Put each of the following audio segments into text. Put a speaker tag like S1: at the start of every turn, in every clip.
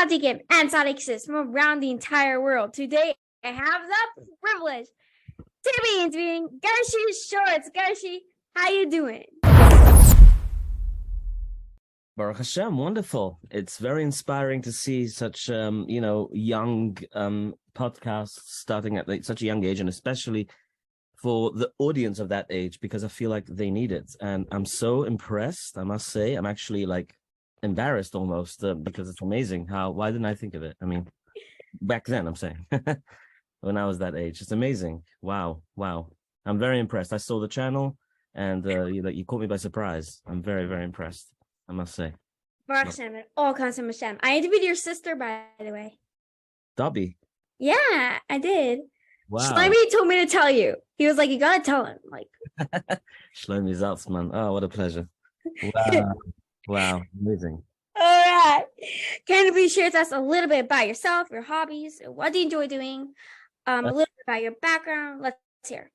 S1: Exotic Kim and Sonic from around the entire world. Today, I have the privilege to be interviewing Gershy Schwarcz. Gershy, how you doing?
S2: Baruch Hashem, wonderful. It's very inspiring to see such, um, you know, young um, podcasts starting at such a young age, and especially for the audience of that age, because I feel like they need it. And I'm so impressed, I must say. I'm actually like embarrassed almost uh, because it's amazing how, why didn't I think of it? I mean, back then, I'm saying, when I was that age, it's amazing. Wow, wow. I'm very impressed. I saw the channel and uh, you, know, you caught me by surprise. I'm very, very impressed. I must say.
S1: Hashem and all kinds of Hashem. I interviewed your sister, by the way.
S2: Dobby.
S1: Yeah, I did.
S2: Wow.
S1: Shlomi told me to tell you. He was like, "You gotta tell him." Like,
S2: Shlomi Zaltzman. Oh, what a pleasure. Wow. Wow. Amazing.
S1: all right. Can you please share with us a little bit about yourself, your hobbies, what do you enjoy doing, um, a little bit about your background? Let's hear.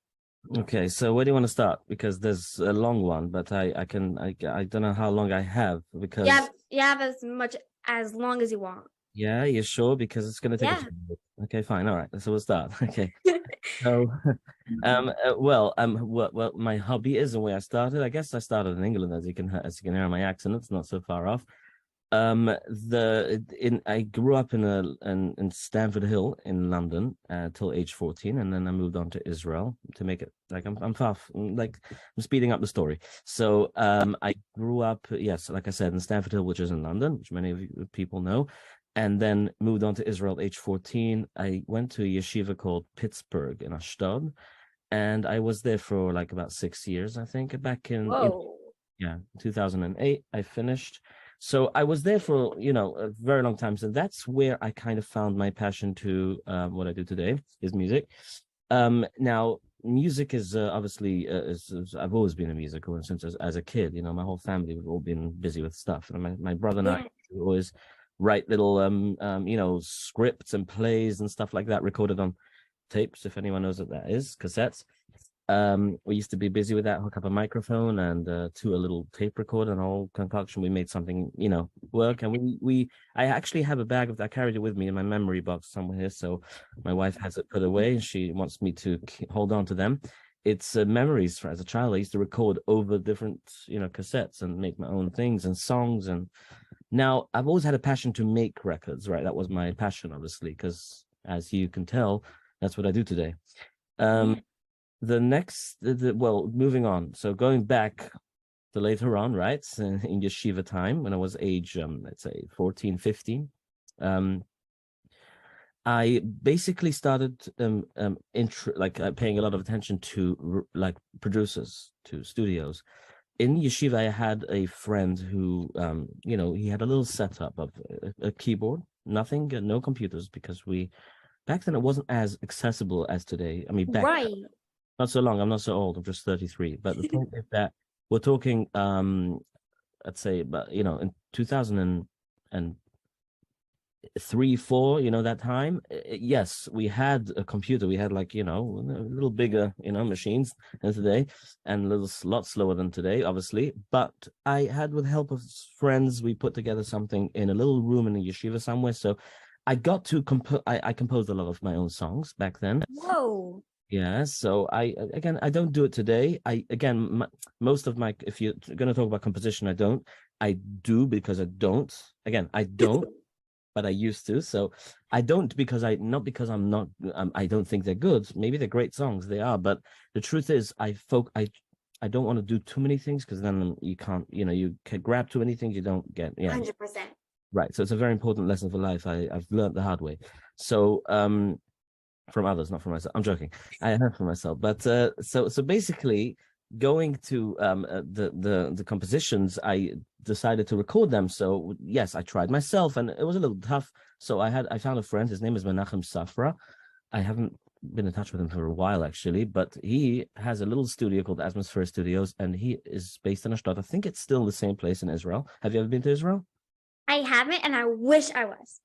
S2: Okay, so where do you want to start? Because there's a long one, but I I can I I don't know how long I have because
S1: You have, you have as much as long as you want.
S2: yeah, you're sure because it's gonna take. a
S1: Yeah.
S2: Okay, fine. All right, so we'll start. Okay. So, um, uh, well, um, well, well, my hobby is the way I started. I guess I started in England, as you can as you can hear my accent. It's not so far off. Um, the in I grew up in a in, in Stamford Hill in London uh, till age fourteen, and then I moved on to Israel to make it like I'm I'm far f- like I'm speeding up the story. So, um, I grew up, yes, like I said, in Stamford Hill, which is in London, which many of you people know and then moved on to Israel at age 14. I went to a yeshiva called Pittsburgh in Ashdod, and I was there for like about six years, I think, back in, in yeah 2008. I finished, so I was there for you know a very long time. So that's where I kind of found my passion to um, what I do today is music. Um, now music is uh, obviously uh, is, is- I've always been a musical and since as, as a kid, you know, my whole family we've all been busy with stuff, and my my brother and I always write little um um you know scripts and plays and stuff like that recorded on tapes if anyone knows what that is cassettes. Um we used to be busy with that hook up a microphone and uh, to a little tape recorder and all concoction. We made something you know work. And we we i actually have a bag of i carried it with me in my memory box somewhere here so my wife has it put away and she wants me to hold on to them. It's uh, memories for as a child i used to record over different you know cassettes and make my own things and songs and now i've always had a passion to make records right? That was my passion obviously because as you can tell that's what i do today. Um the next the, the, well moving on. So going back to later on right in yeshiva time when i was age um let's say 14 15 um i basically started um um intro, like uh, paying a lot of attention to like producers to studios in yeshiva i had a friend who um you know he had a little setup of a, a keyboard nothing uh, no computers because we back then it wasn't as accessible as today i mean back
S1: Right.
S2: not so long. I'm not so old. I'm just 33. But the point is that we're talking, um, let's say, but you know, in 2000 and three, four, you know, that time. uh, Yes, we had a computer. We had like you know a little bigger, you know, machines than today, and a little lot slower than today, obviously. But I had, with help of friends, we put together something in a little room in a yeshiva somewhere. So I got to compose. I, I composed a lot of my own songs back then.
S1: Whoa.
S2: Yeah, so I again I don't do it today. I again m most of my if you're going to talk about composition, I don't. I do because I don't. Again, I don't, but I used to. So I don't because I not because I'm not. Um, I don't think they're good. Maybe they're great songs. They are, but the truth is, I folk I I don't want to do too many things because then you can't. You know, you can grab too many things. You don't get. Yeah,
S1: Hundred percent.
S2: right so it's a very important lesson for life i i've learned the hard way so um from others not from myself i'm joking i heard from myself but uh so so basically going to um uh, the the the compositions i decided to record them so yes i tried myself and it was a little tough so i had i found a friend his name is menachem safra i haven't been in touch with him for a while actually but he has a little studio called atmosphere studios and he is based in ashdod i think it's still the same place in israel have you ever been to israel
S1: I haven't, and I wish I was.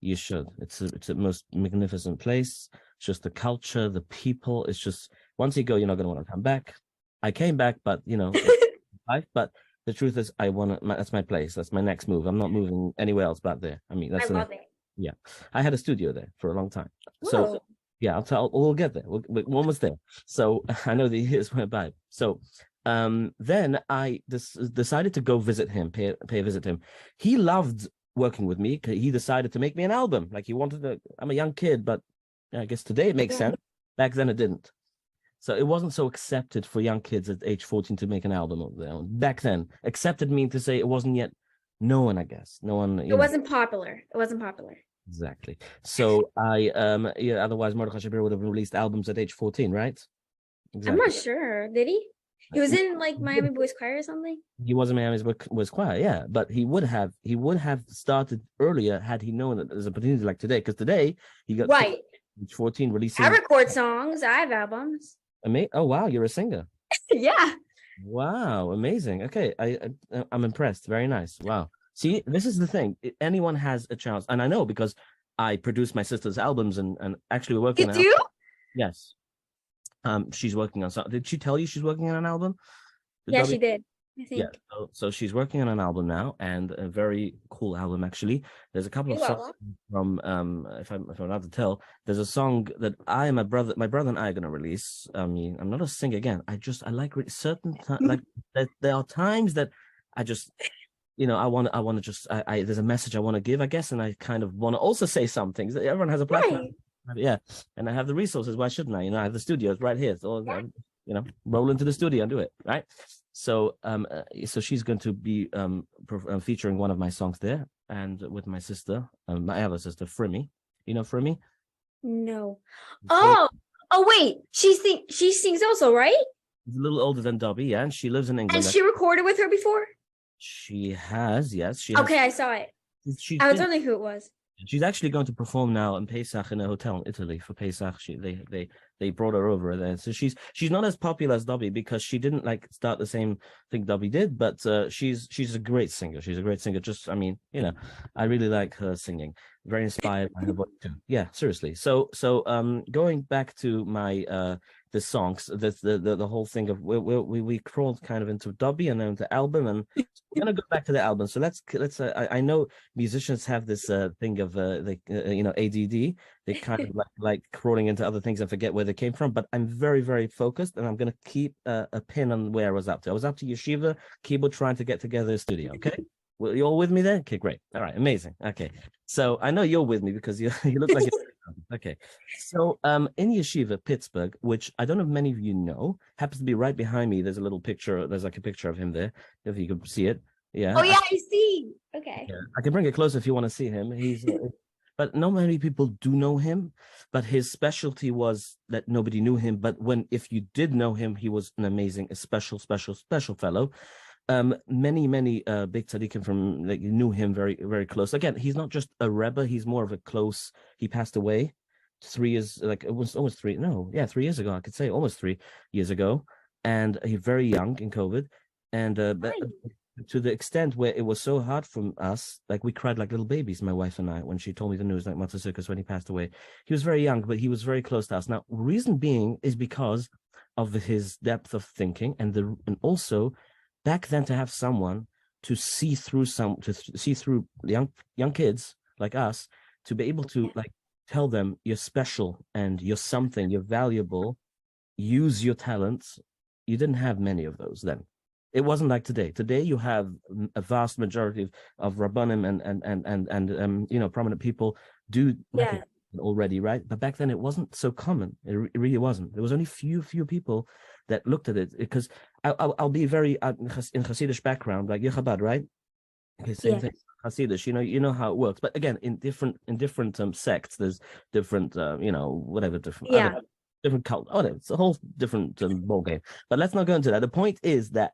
S2: You should. It's a, it's a most magnificent place. It's just the culture, the people. It's just once you go, you're not going to want to come back. I came back, but you know, life. But the truth is, I want to. That's my place. That's my next move. I'm not moving anywhere else but there. I mean, that's.
S1: I
S2: the
S1: love
S2: next-
S1: it.
S2: I had a studio there for a long time. So yeah, I'll tell. We'll get there. We'll, we're almost there. So I know the years went by. So um, then I des- decided to go visit him, pay pay a visit to him. He loved working with me. He decided to make me an album. Like he wanted to. I'm a young kid, but I guess today it makes
S1: Yeah.
S2: sense. Back then it didn't. So it wasn't so accepted for young kids at age 14 to make an album of their own. Back then, accepted mean to say it wasn't yet known. I guess no one.
S1: It
S2: know.
S1: wasn't popular. It wasn't popular.
S2: Exactly. So I um yeah, otherwise Mordechai Shapiro would have released albums at age 14, right?
S1: I'm not sure. Did he? He was in like Miami Boys Choir or something.
S2: He was in Miami's was, Choir, yeah. But he would have he would have started earlier had he known that there's opportunity like today. Because today he got
S1: Right.
S2: 14 releasing
S1: I record songs. I have albums.
S2: Ama- Oh wow, you're a singer.
S1: yeah.
S2: Wow, amazing. Okay, I, I I'm impressed. Very nice. Wow. See, this is the thing. Anyone has a chance, and I know because I produce my sister's albums, and and actually we're working
S1: You
S2: on
S1: do?
S2: Yes. Um, she's working on something. Did she tell you she's working on an album? Did
S1: Yeah,
S2: Dobby-
S1: she did. I think.
S2: Yeah. So, so she's working on an album now, and a very cool album actually. There's a couple of songs from um, if I'm if I'm allowed to tell, there's a song that I and my brother, my brother and I are gonna release. I mean, I'm not a singer again. I just I like re- certain like that. There are times that I just. You know, I want to. I want to just. I, I. There's a message I want to give, I guess, and I kind of want to also say some things. Everyone has a platform
S1: Right.
S2: yeah and i have the resources why shouldn't i you know i have the studios right here so
S1: Yeah.
S2: um, you know roll into the studio and do it right so um uh, so she's going to be um uh, featuring one of my songs there and with my sister um, my other sister frimmy you know frimmy
S1: No. Oh. Oh wait. She sing. She sings also, right?
S2: she's a little older than dobby yeah and she lives in england
S1: And she recorded with her before.
S2: she has yes she has,
S1: Okay, I saw it. I was
S2: been-
S1: wondering who it was.
S2: She's actually going to perform now in Pesach in a hotel in Italy for Pesach. She they they they brought her over there, so she's she's not as popular as Dobby because she didn't like start the same thing Dobby did, but uh, she's she's a great singer. She's a great singer. Just I mean, you know, I really like her singing. Very inspired by her voice too. Yeah, seriously. So so um going back to my uh the songs, the the the, the whole thing of we we we we crawled kind of into Dobby and then the album, and we're gonna go back to the album. So let's let's uh, I, I know musicians have this uh, thing of uh, like uh, you know ADD. They kind of like like crawling into other things and forget where they came from. But I'm very very focused, and I'm gonna keep uh, a pin on where I was up to. I was up to yeshiva keyboard trying to get together a studio. Okay, well, you all with me then? Okay, great. All right, amazing. Okay, so I know you're with me because you you look like. you're- Okay, so um, in Yeshiva Pittsburgh, which I don't know if many of you know, happens to be right behind me. There's a little picture. There's like a picture of him there, if you can see it. Yeah.
S1: Oh yeah, I see. Okay.
S2: yeah, I can bring it close if you want to see him. He's, uh, but not many people do know him. But his specialty was that nobody knew him. But when, if you did know him, he was an amazing, a special, special, special fellow. Um, many, many uh, big tzaddikim from like knew him very, very close. Again, he's not just a rebbe; he's more of a close. He passed away three years, like it was almost three. No, yeah, three years ago. I could say almost three years ago, and he very young in COVID, and uh, but- to the extent where it was so hard for us, like we cried like little babies, my wife and I, when she told me the news, like Matsusukas when he passed away. He was very young, but he was very close to us. Now, reason being is because of his depth of thinking, and the and also back then to have someone to see through some to th- see through young young kids like us to be able to like tell them you're special and you're something, you're valuable, use your talents. You didn't have many of those then it wasn't like today. Today you have a vast majority of, of rabbanim and and and and and um you know prominent people do
S1: Yeah.
S2: Already, right? But back then it wasn't so common. It, re- it really wasn't. There was only few few people that looked at it because I, I'll, I'll be very uh, in Hasidic background, like Yechabad, right? Okay, same
S1: Yeah.
S2: thing. Hasidic, you know, you know how it works. But again, in different in different um sects, there's different, uh, you know, whatever different,
S1: Yeah.
S2: other, different cult. Oh, it's a whole different um, ball game. But let's not go into that. The point is that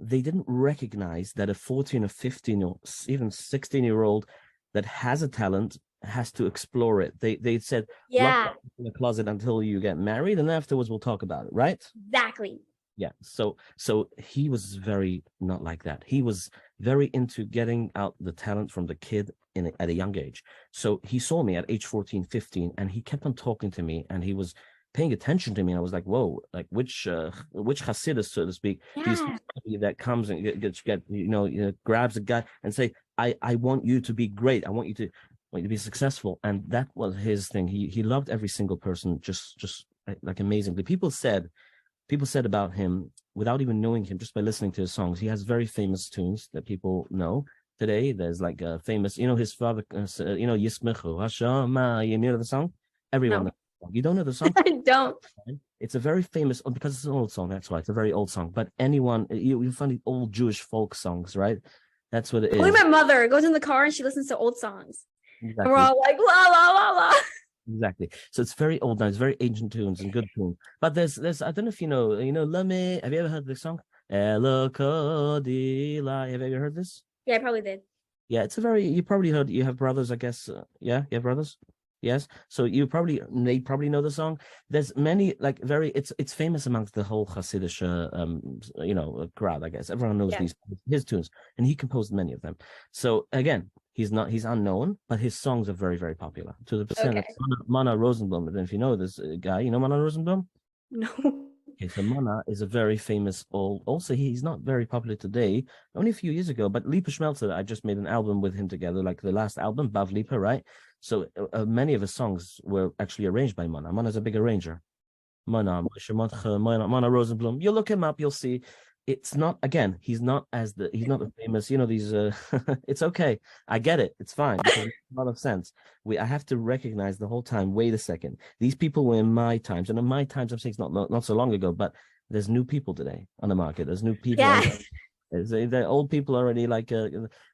S2: they didn't recognize that a 14 or 15 or even 16 year old that has a talent has to explore it. They they said
S1: Yeah.
S2: in the closet until you get married, and afterwards we'll talk about it, right?
S1: Exactly.
S2: Yeah. So so he was very not like that. He was very into getting out the talent from the kid in at a young age. So he saw me at age 14, 15, and he kept on talking to me, and he was paying attention to me. And I was like, whoa, like which uh, which Hasidus, so to speak,
S1: Yeah.
S2: that comes and get, get, get you know, you know grabs a guy and say, I I want you to be great. I want you to to be successful. And that was his thing. He he loved every single person just just like, like amazingly. People said people said about him without even knowing him just by listening to his songs. He has very famous tunes that people know today. There's like a famous, you know, his father, uh, uh, you know, Yismechu Hashama. You know the song? Everyone.
S1: No.
S2: knows. You don't know the song?
S1: I don't.
S2: It's a very famous oh, because it's an old song. That's why it's a very old song. But anyone, you you find the old Jewish folk songs, right? That's what it is.
S1: Only my mother goes in the car and she listens to old songs.
S2: Exactly.
S1: we're all like, la la la la.
S2: Exactly. So it's very old now. It's very ancient tunes and good tunes. But there's there's I don't know if you know you know Lame. Have you ever heard this song? Elokadila. Have you ever heard this?
S1: Yeah, I probably did.
S2: Yeah, it's a very you probably heard you have brothers, I guess. Uh, yeah, you have brothers. Yes. So you probably they probably know the song. There's many like very it's it's famous amongst the whole Hasidic uh, um you know uh, crowd, I guess. Everyone knows
S1: Yeah.
S2: these his tunes and he composed many of them. So again, he's not he's unknown, but his songs are very very popular to the percent
S1: Okay.
S2: Mana, Mana Rosenblum. And if you know this uh, guy, you know Mana Rosenblum?
S1: No.
S2: Okay, so Mana is a very famous old. Also, he's not very popular today. Only a few years ago, but Lipa Schmelzer, I just made an album with him together, like the last album, Bav Lipa, right? So uh, uh, many of his songs were actually arranged by Mana. Mana's a big arranger. Mana, Mana, Mana Rosenblum. You'll look him up, you'll see. It's not again. He's not as the. He's not the famous. You know these. Uh, it's okay. I get it. It's fine. it makes a lot of sense. We. I have to recognize the whole time. Wait a second. These people were in my times, and in my times, I'm saying it's not not, not so long ago, but there's new people today on the market. There's new people.
S1: Yeah.
S2: there's, uh, the old people already like uh,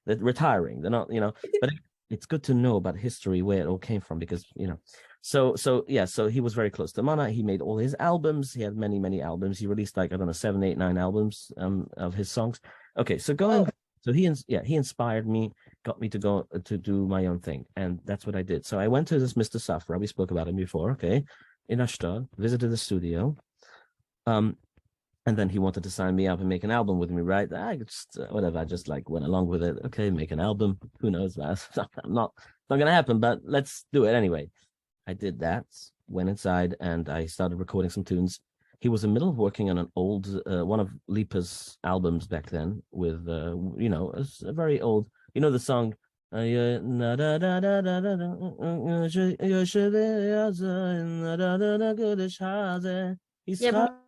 S2: they're retiring. They're not, you know. But it's good to know about history where it all came from because you know. So so yeah. So he was very close to Mana. He made all his albums. He had many many albums. He released like I don't know seven, eight, nine albums um of his songs. Okay, so going.
S1: Oh.
S2: So he yeah he inspired me, got me to go uh, to do my own thing, and that's what I did. So I went to this Mr. Safra. We spoke about him before. Okay, in Ashdod, visited the studio. Um, and then he wanted to sign me up and make an album with me, right? I just uh, whatever. I just like went along with it. Okay, make an album. Who knows? I'm not not gonna happen, but let's do it anyway. I did that. Went inside and I started recording some tunes. He was in the middle of working on an old uh, one of Lipa's albums back then with uh, you know a, a very old. You know the song.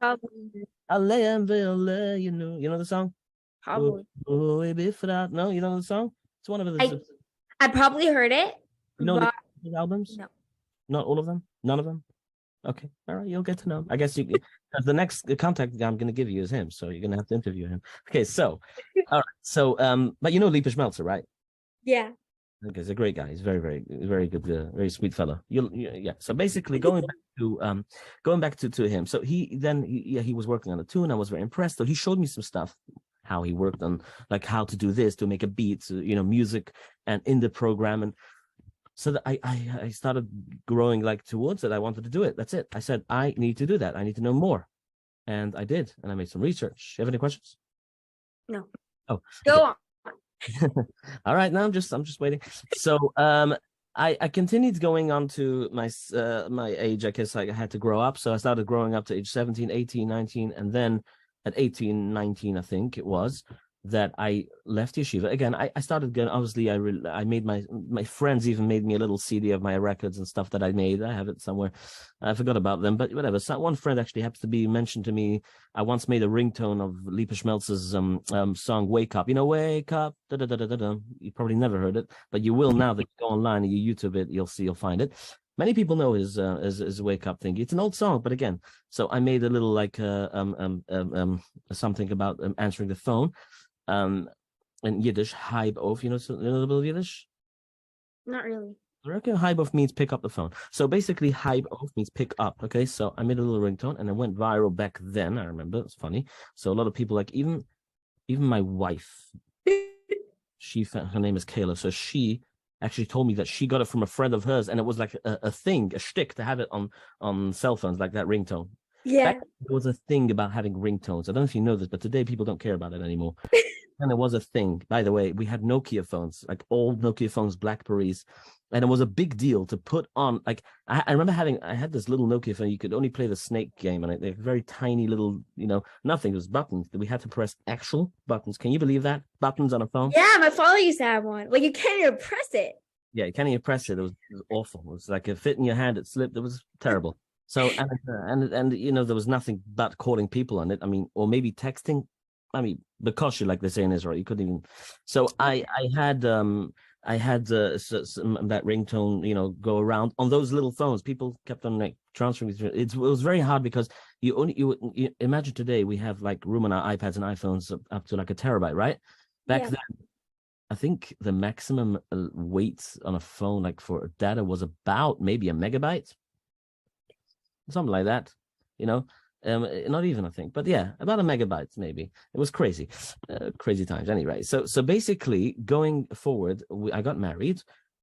S2: uh, yeah, na da da da da da da, she- yeah, she be as a- na da da da good as haze. He's
S1: Yeah,
S2: hot,
S1: probably.
S2: Aleem vele, you know, you know the song.
S1: Probably.
S2: We be frat. No, you know the song. It's one of the
S1: I- I probably heard it.
S2: You know the-
S1: but
S2: his albums.
S1: No.
S2: not all of them. None of them. Okay, all right. You'll get to know. I guess you. the next contact I'm going to give you is him, so you're going to have to interview him. Okay, so, all right. So, um, but you know Lipa Schmelzer, right?
S1: yeah.
S2: Okay, he's a great guy. He's very, very, very good, uh, very sweet fellow. You'll, you, yeah. So basically, going back to um, going back to to him. So he then he, yeah he was working on the tune. I was very impressed. So he showed me some stuff, how he worked on like how to do this to make a beat, so, you know, music and in the program and. So that I, I I started growing like towards it. I wanted to do it. That's it. I said I need to do that. I need to know more, and I did. And I made some research. You have any questions?
S1: No.
S2: Oh,
S1: Go on.
S2: all right now i'm just i'm just waiting. So um i i continued going on to my uh, my age i guess i had to grow up. So i started growing up to age 17 18 19 and then at 18 19 i think it was that i left yeshiva again i, I started going obviously i re- i made my my friends even made me a little cd of my records and stuff that i made i have it somewhere i forgot about them but whatever so one friend actually happens to be mentioned to me I once made a ringtone of Lipa Schmelz's um, um song "Wake Up." You know, "Wake Up." Da, da, da, da, da, da. You probably never heard it, but you will now that you go online and you YouTube it. You'll see, you'll find it. Many people know his uh, his, his "Wake Up" thing. It's an old song, but again, so I made a little like uh, um, um um um something about um, answering the phone, um in Yiddish. Hype of, you know, so- you know a little bit of Yiddish.
S1: Not really.
S2: Okay, hype off means pick up the phone. So basically, hype off means pick up. Okay, so I made a little ringtone and it went viral back then. I remember it's funny. So a lot of people like even even my wife. She her name is Kayla, so she actually told me that she got it from a friend of hers, and it was like a, a thing, a shtick to have it on on cell phones like that ringtone.
S1: Yeah.
S2: Back there was a thing about having ringtones. I don't know if you know this, but today people don't care about it anymore. and there was a thing. By the way, we had Nokia phones, like old Nokia phones, Blackberries, and it was a big deal to put on. Like I, I remember having, I had this little Nokia phone. You could only play the Snake game on it. They're very tiny little, you know, nothing. It was buttons. We had to press actual buttons. Can you believe that? Buttons on a phone.
S1: Yeah, my father used to have one. Like you can't even press it.
S2: Yeah, you can't even press it. It was, it was awful. It was like it fit in your hand. It slipped. It was terrible. So and and and you know there was nothing but calling people on it. I mean, or maybe texting. I mean, because you like they say in Israel, you couldn't even. So I I had um I had uh, some, that ringtone you know go around on those little phones. People kept on like transferring. It, it was very hard because you only you, you imagine today we have like room on our iPads and iPhones up, up to like a terabyte, right? Back
S1: Yeah.
S2: then. I think the maximum uh, weight on a phone, like for data, was about maybe a megabyte, something like that. You know, um, uh, not even I think, but yeah, about a megabyte maybe. It was crazy, uh, crazy times. Anyway, so so basically, going forward, we, I got married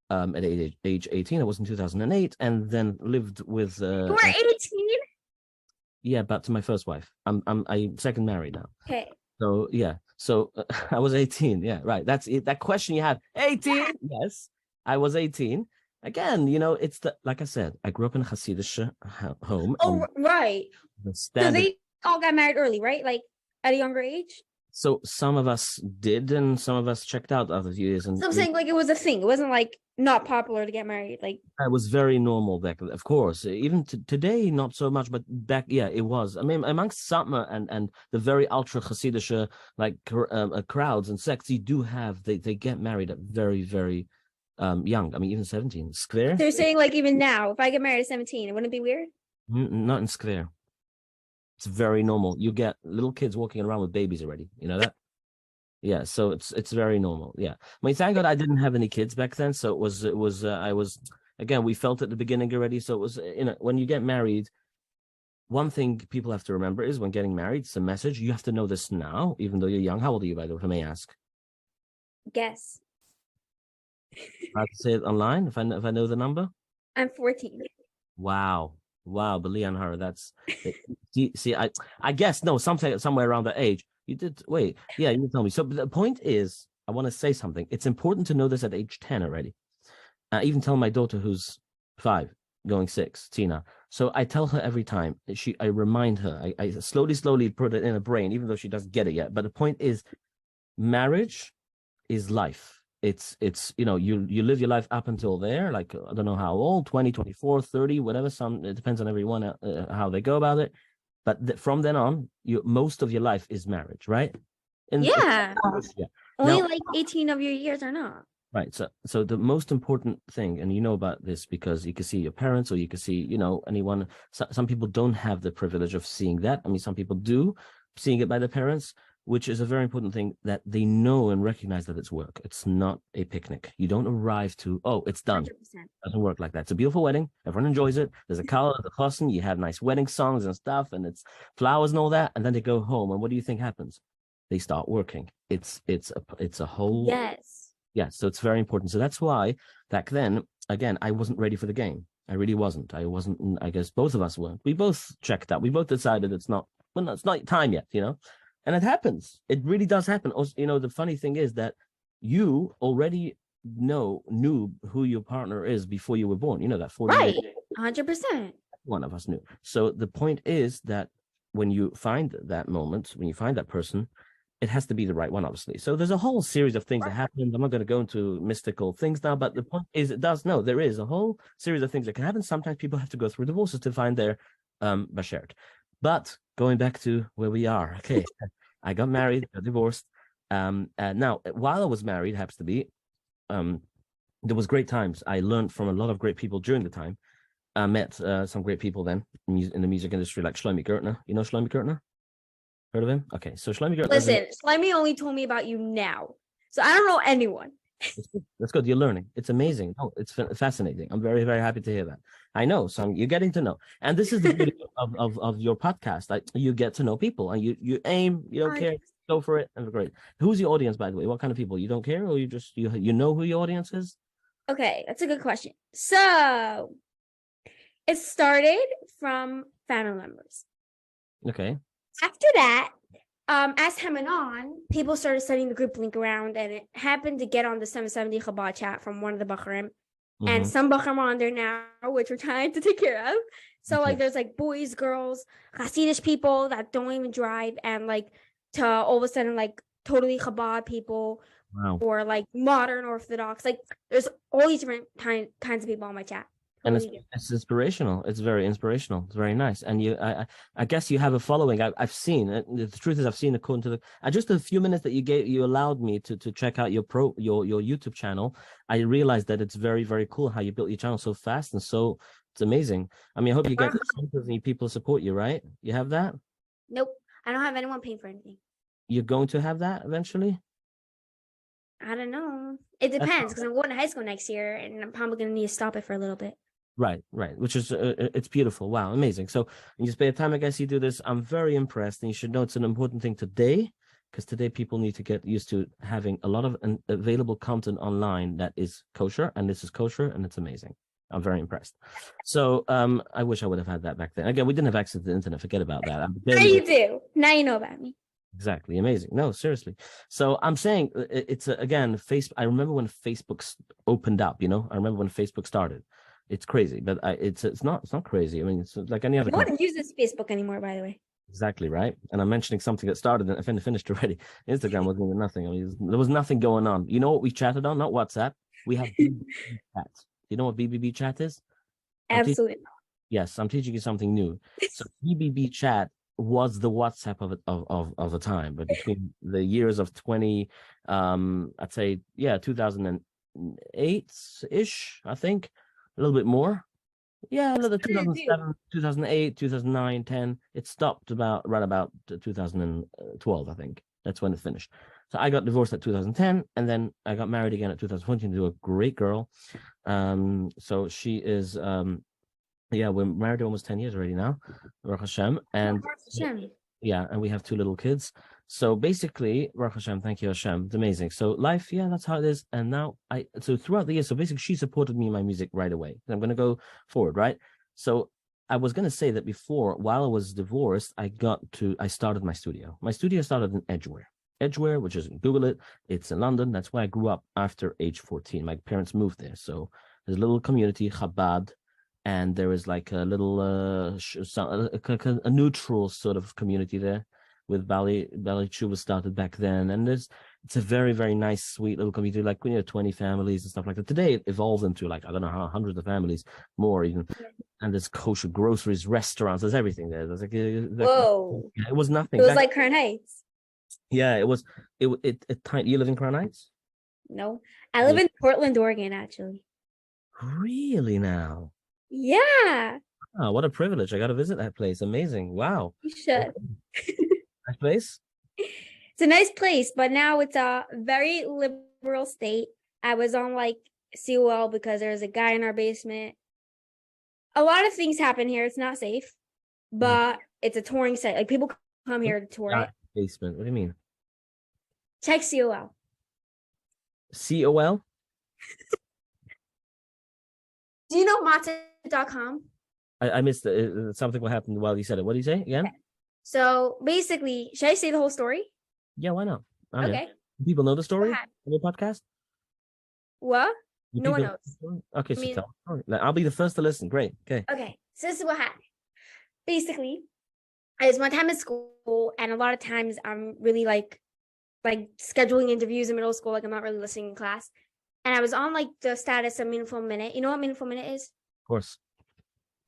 S2: um, at age, age eighteen. I was in two thousand and eight, and then lived with. Uh,
S1: You were 18?
S2: yeah, but to my first wife. I'm I'm I second married now.
S1: Okay.
S2: So yeah, so uh, I was 18. Yeah, right. That's it. That question you had. 18. Yes, I was 18. Again, you know, it's the like I said. I grew up in a Hasidic home.
S1: Oh, right.
S2: the
S1: So they all got married early, right? Like at a younger age?
S2: So some of us did, and some of us checked out after a few years. And
S1: So I'm saying like it was a thing. It wasn't like not popular to get married. Like
S2: It was very normal back, of course. Even t- today, not so much, but back, yeah, it was. I mean, amongst Satmar and and the very ultra Hasidic like um, uh, crowds and sects, you do have they they get married at very very um young. I mean, even seventeen. Skver,
S1: they're saying like even now, if I get married at 17, it wouldn't be weird?
S2: N- not in Skver. It's very normal. You get little kids walking around with babies already. You know that. Yeah, so it's it's very normal. Yeah, I mean, thank God I didn't have any kids back then, so it was it was uh, I was again we felt at the beginning already. So it was you know when you get married, one thing people have to remember is when getting married, it's a message. You have to know this now, even though you're young. How old are you, by the way, if I may ask?
S1: Guess.
S2: I have to say it online if I kn- if I know the number.
S1: I'm 14.
S2: Wow, wow, but Leon her, that's eh, see, see, I I guess no, something somewhere around that age. You did wait, yeah, you tell me. So the point is, I want to say something. It's important to know this at age ten already. I even tell my daughter who's five, going six, Tina. So I tell her every time. Eh, she, I remind her. I, I slowly, slowly put it in her brain, even though she doesn't get it yet. But the point is, marriage is life. It's it's you know you you live your life up until there like i don't know how old 20 24 30 whatever some it depends on everyone uh, uh, how they go about it but th- from then on you most of your life is marriage right in-
S1: Yeah.
S2: yeah
S1: Only
S2: Now-
S1: like 18 of your years are not.
S2: right so so the most important thing and you know about this because you can see your parents or you can see you know anyone so, some people don't have the privilege of seeing that i mean some people do seeing it by their parents which is a very important thing that they know and recognize that it's work it's not a picnic you don't arrive to oh it's done
S1: 100%.
S2: doesn't work like that. It's a beautiful wedding. Everyone enjoys it. There's a color, the person. You have nice wedding songs and stuff, and it's flowers and all that. And then they go home, and what do you think happens? They start working. It's it's a it's a whole
S1: Yes.
S2: yeah. So it's very important. So that's why back then, again, I wasn't ready for the game. I really wasn't. I wasn't. I guess both of us weren't. We both checked out. We both decided it's not. Well, no, it's not time yet. You know, and it happens. It really does happen. Also, you know, the funny thing is that you already know knew who your partner is before you were born. You know that 40
S1: Right. 100%.
S2: one of us knew. So the point is that when you find that moment, when you find that person, it has to be the right one, obviously. So there's a whole series of things that happen. I'm not going to go into mystical things now, but the point is, it does no, there is a whole series of things that can happen. Sometimes people have to go through divorces to find their um bashert. But going back to where we are, okay, I got married, got divorced. Um, and now while I was married, happens to be, um, there was great times. I learned from a lot of great people during the time. I met uh, some great people then in, the music industry, like Shlomi Gertner. You know Shlomi Gertner? Heard of him? Okay, so Shlomi Gertner.
S1: Listen, Shlomi only told me about you now. So I don't know anyone.
S2: That's good. That's good. You're learning. It's amazing. Oh, it's fascinating. I'm very, very happy to hear that. I know. So you're getting to know, and this is the beauty of, of of your podcast. Like you get to know people, and you you aim. You don't
S1: I-
S2: care. Go for it. And great. Who's your audience, by the way? What kind of people? You don't care, or you just you you know who your audience is?
S1: Okay, that's a good question. So it started from family members.
S2: Okay.
S1: After that, um, as time went on, people started sending the group link around, and it happened to get on the 770 Chabad chat from one of the Bakharim. And
S2: Mhm.
S1: some Bakharim are on there now, which we're trying to take care of. So,
S2: Okay.
S1: like, there's like boys, girls, Hasidish people that don't even drive, and like to all of a sudden, like, totally Chabad people
S2: wow.
S1: or like modern Orthodox. Like, there's all these different kind, kinds of people on my chat.
S2: And it's, it's inspirational. It's very inspirational. It's very nice. And you, I, I, guess you have a following. I, I've seen. uh, The truth is, I've seen according to the uh, just a few minutes that you gave, you allowed me to to check out your pro your your YouTube channel. I realized that it's very very cool how you built your channel so fast and so it's amazing. I mean, I hope you get people support you. Right? You have that.
S1: Nope. I don't have anyone paying for anything.
S2: You're going to have that eventually.
S1: I don't know. It depends because I'm going to high school next year and I'm probably going to need to stop it for a little bit.
S2: Right, right. Which is uh, uh, it's beautiful. Wow, amazing. So in your spare time, I guess you do this. I'm very impressed, and you should know it's an important thing today, because today people need to get used to having a lot of an available content online that is kosher, and this is kosher, and it's amazing. I'm very impressed. So um, I wish I would have had that back then. Again, we didn't have access to the internet. Forget about that. I'm
S1: Now you do. Now you know about me.
S2: Exactly, amazing. No, seriously. So I'm saying uh, it's uh, again, Facebook. I remember when Facebook opened up. You know, I remember when Facebook started. It's crazy, but I, it's it's not it's not crazy. I mean, it's like any other.
S1: No one uses Facebook anymore, by the way.
S2: Exactly right. And I'm mentioning something that started and fin- finished already. Instagram wasn't nothing. I mean, there was nothing going on. You know what we chatted on? Not WhatsApp. We have chat. You know what BBM chat is?
S1: Absolutely.
S2: Yes, I'm teaching you something new. So BBM chat was the WhatsApp of it of of of a time, but between the years of 20, um, I'd say yeah, 2008 ish, I think, a little bit more. Yeah, a little
S1: What did it do?
S2: 2007, 2008, 2009, 10. It stopped about right about 2012, I think. That's when it finished. So I got divorced at 2010, and then I got married again at 2014 to a great girl. Um, so she is um, yeah, we're married almost 10 years already now, Baruch Hashem. And yeah, and we have two little kids. So basically, Baruch Hashem, thank you Hashem, it's amazing. So life, yeah, that's how it is. And now I, so throughout the year, so basically she supported me in my music right away. I'm going to go forward, right? So I was going to say that before, while I was divorced, I got to, I started my studio. My studio started in Edgware. Edgware, which is Google it, it's in London. That's where I grew up after age 14. My parents moved there. So there's a little community, Chabad, and there is like a little uh, a- a neutral sort of community there with Bali Bali Chuba started back then, and there's it's a very very nice sweet little community like you know 20 families and stuff like that. Today it evolves into like I don't know how hundreds of families more even, and there's kosher groceries, restaurants, there's everything there. There's like, uh, like-
S1: Whoa.
S2: it was nothing.
S1: It was
S2: back-
S1: like Crown Heights.
S2: yeah, it was it it, it tiny. You live in Crown Heights?
S1: No. I live in Portland, Oregon, actually.
S2: Really now?
S1: Yeah.
S2: Oh, what a privilege! I got to visit that place. Amazing! Wow,
S1: You should.
S2: nice place.
S1: It's a nice place, but now it's a very liberal state. I was on like COL because there's a guy in our basement. A lot of things happen here. It's not safe, but it's a touring site. Like people come here to tour
S2: Ah,
S1: it.
S2: Basement. What do you mean?
S1: Check COL.
S2: C O L?
S1: Do you know matzah.com?
S2: I, I missed. Uh, Something what happened while you said it. What do you say again?
S1: So basically, should I say the whole story?
S2: Yeah, why not? I'm.
S1: Okay.
S2: Do People know the story on your podcast.
S1: What? No one
S2: people know the? Okay, so
S1: mean-
S2: tell. Right. Like, I'll be the first to listen. Great. Okay.
S1: Okay, so this is what happened. Basically, it's my time at school, and a lot of times I'm really like, like scheduling interviews in middle school. Like I'm not really listening in class, and I was on like the status of Meaningful Minute. You know what Meaningful Minute is?
S2: Of course.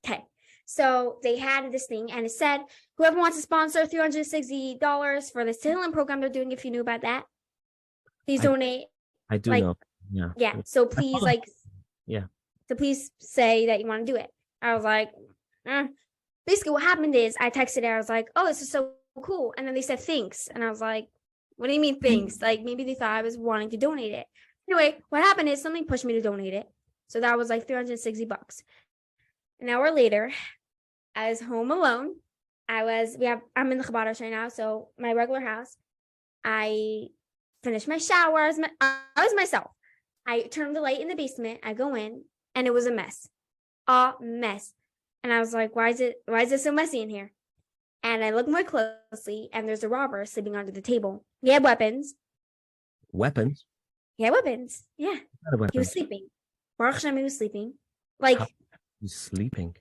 S1: Okay. So they had this thing and it said, whoever wants to sponsor $360 for the Tehillim program they're doing, if you knew about that, please
S2: I-
S1: donate.
S2: I do
S1: Like,
S2: know. Yeah.
S1: Yeah. So please, like,
S2: Yeah.
S1: So please say that you want to do it. I was like, eh. basically, what happened is I texted it. I was like, oh, this is so cool. And then they said thanks. And I was like, what do you mean thanks? Like maybe they thought I was wanting to donate it. Anyway, what happened is something pushed me to donate it. So that was like 360 bucks. An hour later, I was home alone. I was, we have, I'm in the Chabad right now. So my regular house. I finished my showers. My, I was myself. I turned the light in the basement. I go in and it was a mess. A mess. And I was like, why is it why is it so messy in here? And I look more closely, and there's a robber sleeping under the table. He had weapons.
S2: Weapons.
S1: He had weapons. Yeah,
S2: of
S1: he was sleeping. Baruch Hashem, he was sleeping. Like
S2: How- He's sleeping.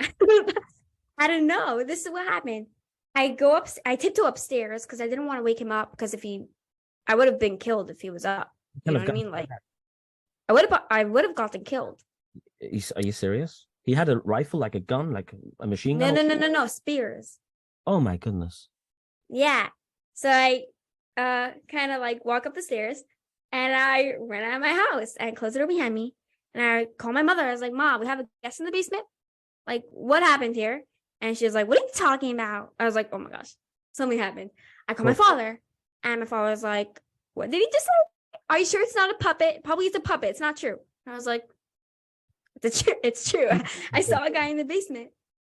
S1: I don't know. This is what happened. I go up. I tiptoe upstairs because I didn't want to wake him up because if he, I would have been killed if he was up. You know what I mean? Like I would have. I would have gotten killed.
S2: Are you, are you serious? He had a rifle, like a gun, like a machine
S1: No,
S2: gun.
S1: no, no, no, no. Spears.
S2: Oh my goodness.
S1: Yeah. So I uh kind of like walk up the stairs and I ran out of my house and close the door behind me. And I call my mother. I was like, Mom, we have a guest in the basement. Like, what happened here? And she was like, What are you talking about? I was like, Oh my gosh, something happened. I called my father, and my father was like, What did he just say? Are you sure it's not a puppet? Probably it's a puppet. It's not true. And I was like, It's true. It's true. I saw a guy in the basement.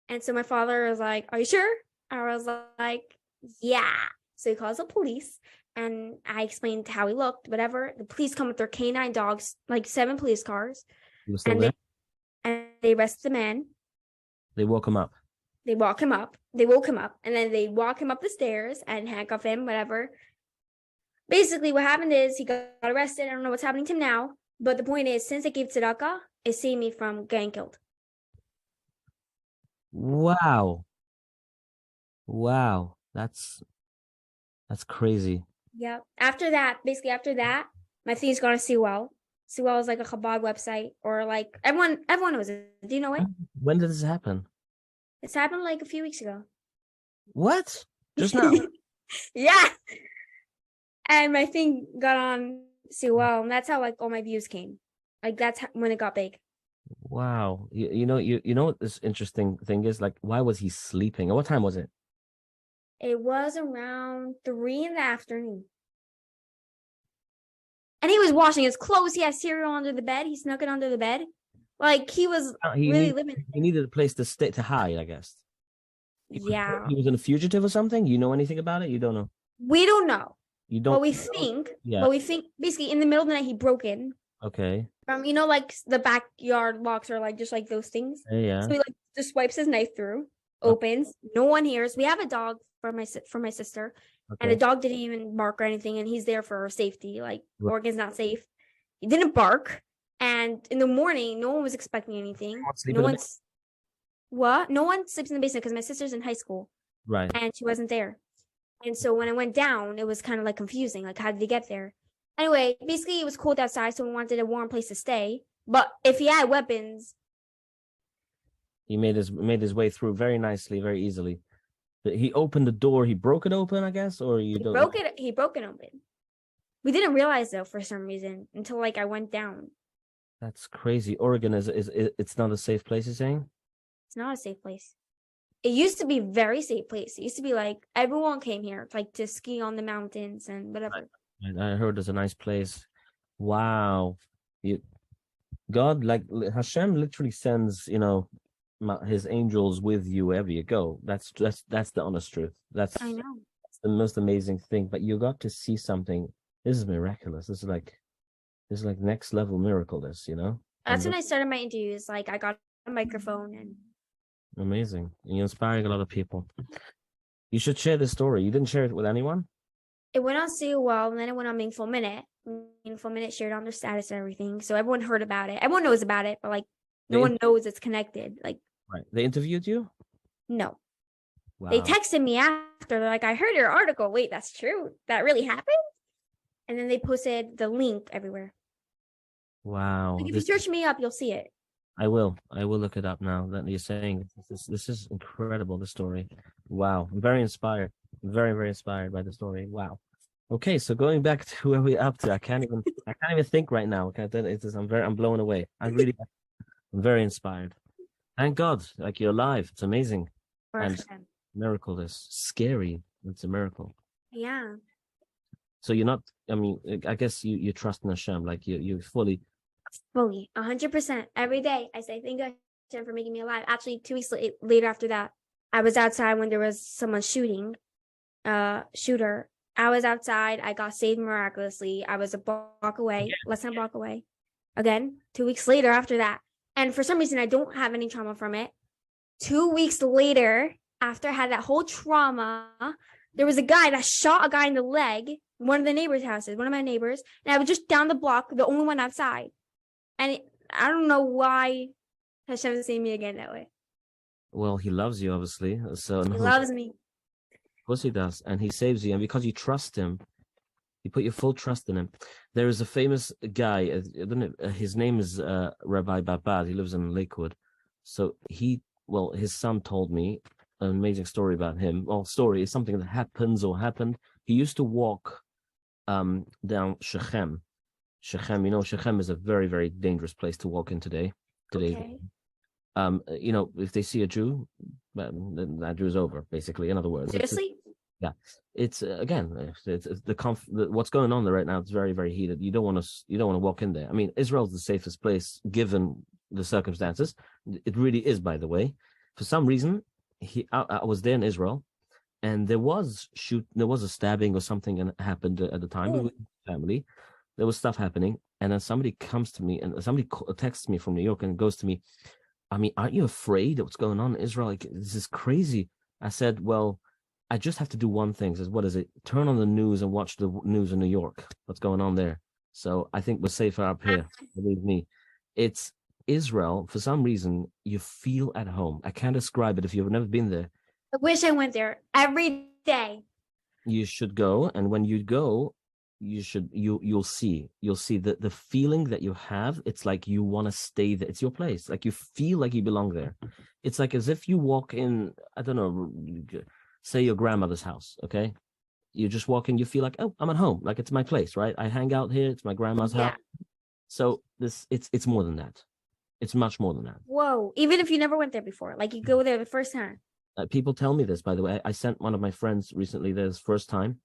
S1: And so my father was like, Are you sure? I was like, Yeah. So he calls the police and I explained how he looked, whatever. The police come with their canine dogs, like seven police cars,
S2: He was still
S1: and
S2: there.
S1: they and they arrest the man.
S2: They woke him up.
S1: They walk him up. They woke him up and then they walk him up the stairs and handcuff him, whatever. Basically, what happened is he got arrested. I don't know what's happening to him now, but the point is, since I gave tzedakah, it saved me from getting killed.
S2: Wow. Wow. That's that's crazy.
S1: Yep. After that, basically after that, my thing's gone to Sewell. Sewell is like a Chabad website, or like everyone everyone knows it. Do you know it?
S2: When did this happen?
S1: It's happened like a few weeks ago.
S2: What? Just now.
S1: yeah. And my thing got on Sewell, and that's how like all my views came. Like that's how, when it got big.
S2: wow. You, you know you you know what this interesting thing is? Like why was he sleeping? At what time was it?
S1: It was around three in the afternoon. And he was washing his clothes. He had cereal under the bed. He snuck it under the bed. Like he was
S2: Uh, He,
S1: really
S2: need-
S1: living.
S2: he needed a place to stay to hide, I guess. He was-
S1: Yeah.
S2: He was in a fugitive or something? You know anything about it? You don't know.
S1: We don't know.
S2: You don't
S1: But we think,
S2: Yeah.
S1: but we think basically in the middle of the night he broke in
S2: Okay.
S1: from you know like the backyard locks are like just like those things.
S2: Yeah.
S1: So he like just swipes his knife through,
S2: Oh.
S1: opens. No one hears. We have a dog for my si- for my sister, and the
S2: Okay.
S1: dog didn't even bark or anything, and he's there for safety. Like
S2: Right.
S1: Oregon's not safe. He didn't bark, and in the morning, no one was expecting anything.
S2: Everyone sleep
S1: No
S2: in the
S1: one's what? No one sleeps in the basement because my sister's in high school
S2: Right.
S1: and she wasn't there. And so when I went down, it was kind of like confusing. Like, how did he get there? Anyway, basically, it was cold outside, so we wanted a warm place to stay. But if he had weapons,
S2: He made his made his way through very nicely, very easily. He opened the door. He broke it open, I guess, or you
S1: he
S2: don't.
S1: broke it. He broke it open. We didn't realize though for some reason until like I went down.
S2: That's crazy. Oregon is, is is it's not a safe place. You're saying?
S1: It's not a safe place. It used to be very safe place. It used to be like everyone came here like to ski on the mountains and whatever.
S2: I I heard it's a nice place. Wow. You, God, like Hashem, literally sends you know his angels with you wherever you go. That's that's that's the honest truth. That's
S1: I know.
S2: that's the most amazing thing. But you got to see something. This is miraculous. This is like this is like next level miracle. This you know
S1: That's
S2: And
S1: when I started my interviews. Like I got a microphone and
S2: amazing. And you're inspiring a lot of people. You should share this story. You didn't share it with anyone.
S1: it went on so well, and then it went on Meaningful Minute. Meaningful Minute shared on their status and everything, so everyone heard about it. Everyone knows about it, but like no one knows it's connected. Like
S2: Right. They interviewed you.
S1: no,
S2: Wow.
S1: they texted me after. They're like, "I heard your article. Wait, that's true. That really happened." And then they posted the link everywhere.
S2: wow.
S1: Like, if
S2: This-
S1: you search me up, you'll see it.
S2: I will. I will look it up now that you're saying this. This is incredible. The story. Wow. I'm very inspired. Very, very inspired by the story. Wow. Okay, so going back to where we're up to, I can't even. I can't even think right now. Okay, it's just, I'm very. I'm blown away. I really. I'm very inspired. Thank God, like you're alive. It's amazing. And-. Miracle is scary. It's a miracle.
S1: Yeah,
S2: So you're not. I mean, I guess you you trust in Hashem. Like you you fully.
S1: fully, a hundred percent. Every day, I say thank you Hashem, for making me alive. Actually, two weeks later after that, I was outside when there was someone shooting, uh, shooter. I was outside. I got saved miraculously. I was a block away, less than a block away. Again, two weeks later after that, and for some reason, I don't have any trauma from it. Two weeks later, after I had that whole trauma, there was a guy that shot a guy in the leg, one of the neighbors' houses, one of my neighbors, and I was just down the block, the only one outside. And it, I don't know why Hashem seen me again that way.
S2: Well, he loves you, obviously. So
S1: He loves me.
S2: Of course he does, and he saves you, and because you trust him, you put your full trust in him. There is a famous guy. uh, I don't know. uh, His name is uh, Rabbi Babad. He lives in Lakewood. So he, well, his son told me an amazing story about him. Well, story is something that happens or happened. He used to walk um, down Shechem. Shechem, you know, Shechem is a very, very dangerous place to walk in today. Today,
S1: Okay.
S2: um, you know, if they see a Jew, that Jew is over. Basically, in other words, It's-
S1: Seriously?
S2: it's uh, again it's, it's, it's the, conf- the what's going on there right now it's very very heated. You don't want to you don't want to walk in there. I mean israel's the safest place given the circumstances. It really is by the way. For some reason he i, I was there in israel and there was shoot there was a stabbing or something and happened uh, at the time.
S1: Oh.
S2: with family. There was stuff happening and then somebody comes to me and somebody texts me from new york and goes to me i mean aren't you afraid of what's going on in israel? Like this is crazy. I said well I just have to do one thing. Says, what is it? Turn on the news and watch the news in New York. What's going on there? So I think we're safer up here. Believe me, it's Israel. For some reason, you feel at home. I can't describe it. If you've never been there,
S1: I wish I went there every day.
S2: you should go. And when you go, you should you you'll see you'll see the the feeling that you have. It's like you want to stay there. It's your place. Like you feel like you belong there. It's like as if you walk in. I don't know. Say your grandmother's house. Okay, you just walk in. You feel like oh, I'm at home. Like it's my place, right? I hang out here. It's my grandma's
S1: Yeah.
S2: house. So this it's it's more than that. It's much more than that.
S1: Whoa. Even if you never went there before, like you go there the first time.
S2: Uh, people tell me this, by the way. I, I sent one of my friends recently there his first time,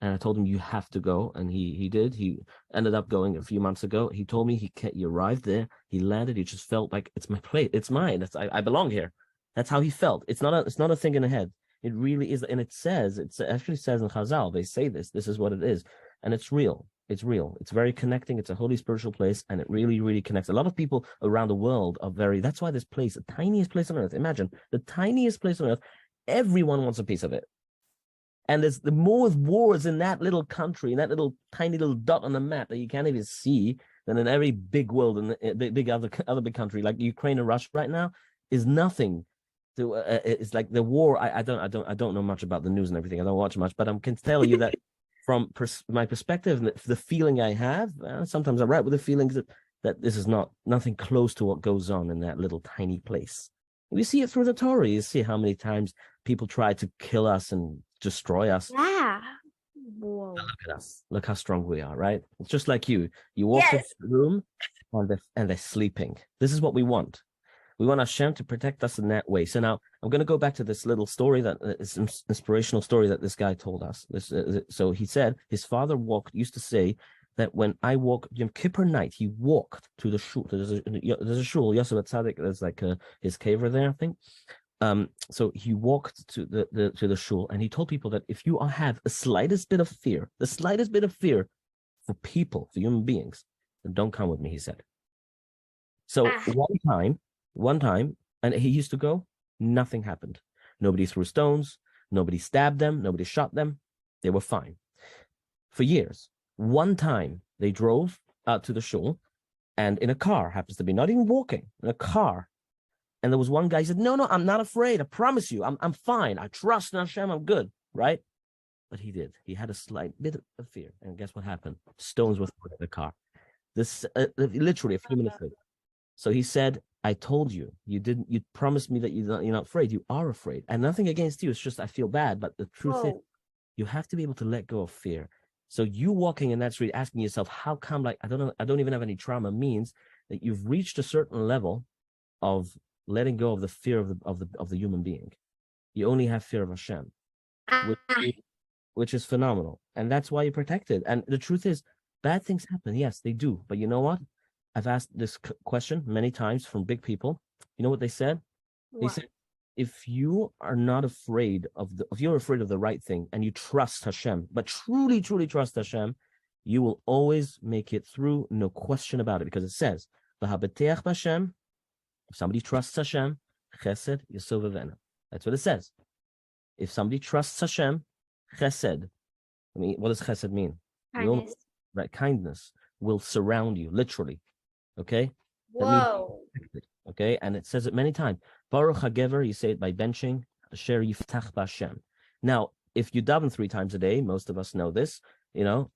S2: and I told him you have to go, and he he did. He ended up going a few months ago. He told me he he arrived there, he landed, he just felt like it's my plate, it's mine, it's, I, I belong here. That's how he felt. It's not a it's not a thing in the head. It really is, and it says it actually says in Chazal. They say this. This is what it is, and it's real. It's real. It's very connecting. It's a holy spiritual place, and it really, really connects. A lot of people around the world are very. That's why this place, the tiniest place on earth. Imagine the tiniest place on earth. Everyone wants a piece of it, and there's the more wars in that little country, in that little tiny little dot on the map that you can't even see, than in every big world and eh, big, big other other big country like Ukraine and Russia right now is nothing. To, uh, it's like the war. I, I don't I don't I don't know much about the news and everything. I don't watch much, but I can tell you that from pers- my perspective, the, the feeling I have, uh, sometimes I'm right with the feelings that that this is not nothing close to what goes on in that little tiny place. We see it through the Torah. You see how many times people try to kill us and destroy us.
S1: Yeah. Whoa.
S2: Look at us. Look how strong we are, right? It's just like you. You walk
S1: Yes.
S2: into the room and they're, and they're sleeping. This is what we want. We want Hashem to protect us in that way. So now I'm going to go back to this little story that uh, this inspirational story that this guy told us. This, uh, so he said his father walked, used to say that when I walk Yom Kippur night, he walked to the shul. There's a, there's a shul, Yosef Tzadik, there's like a, his cave over there, I think. Um, so he walked to the, the to the shul and he told people that if you have the slightest bit of fear, the slightest bit of fear for people, for human beings, then don't come with me, he said. So
S1: Ah.
S2: one time, one time, and he used to go, nothing happened. Nobody threw stones, nobody stabbed them, nobody shot them. They were fine. For years. One time they drove out to the shul and in a car, happens to be not even walking, in a car. And there was one guy, he said, No, no, I'm not afraid. I promise you, I'm I'm fine. I trust Hashem, I'm good, right? But he did. He had a slight bit of fear. And guess what happened? Stones were thrown at the car. This uh, literally a few minutes later. So he said, I told you, you didn't, you promised me that you're not, you're not afraid. You are afraid. And nothing against you. It's just, I feel bad. But the truth is, you have to be able to let go of fear. So you walking in that street, asking yourself, how come, like, I don't know, I don't even have any trauma means that you've reached a certain level of letting go of the fear of the, of the, of the human being. You only have fear of Hashem which,
S1: Ah,
S2: is- which is phenomenal. And that's why you're protected. And the truth is, bad things happen. Yes, they do. But you know what? I've asked this question many times from big people. You know what they said? They said, if you are not afraid of the, if you're afraid of the right thing and you trust Hashem, but truly, truly trust Hashem, you will always make it through, no question about it, because it says, "V'habeteach b'Hashem." If somebody trusts Hashem, Chesed Yisov V'Vena. That's what it says. If somebody trusts Hashem, chesed. I mean, what does chesed mean?
S1: Kindness.
S2: Right, kindness will surround you, literally. Okay,
S1: Whoa.
S2: okay, and it says it many times. Baruch Hagever, you say it by benching. Asher yiftach b'Hashem. Now, if you daven three times a day, most of us know this. You know,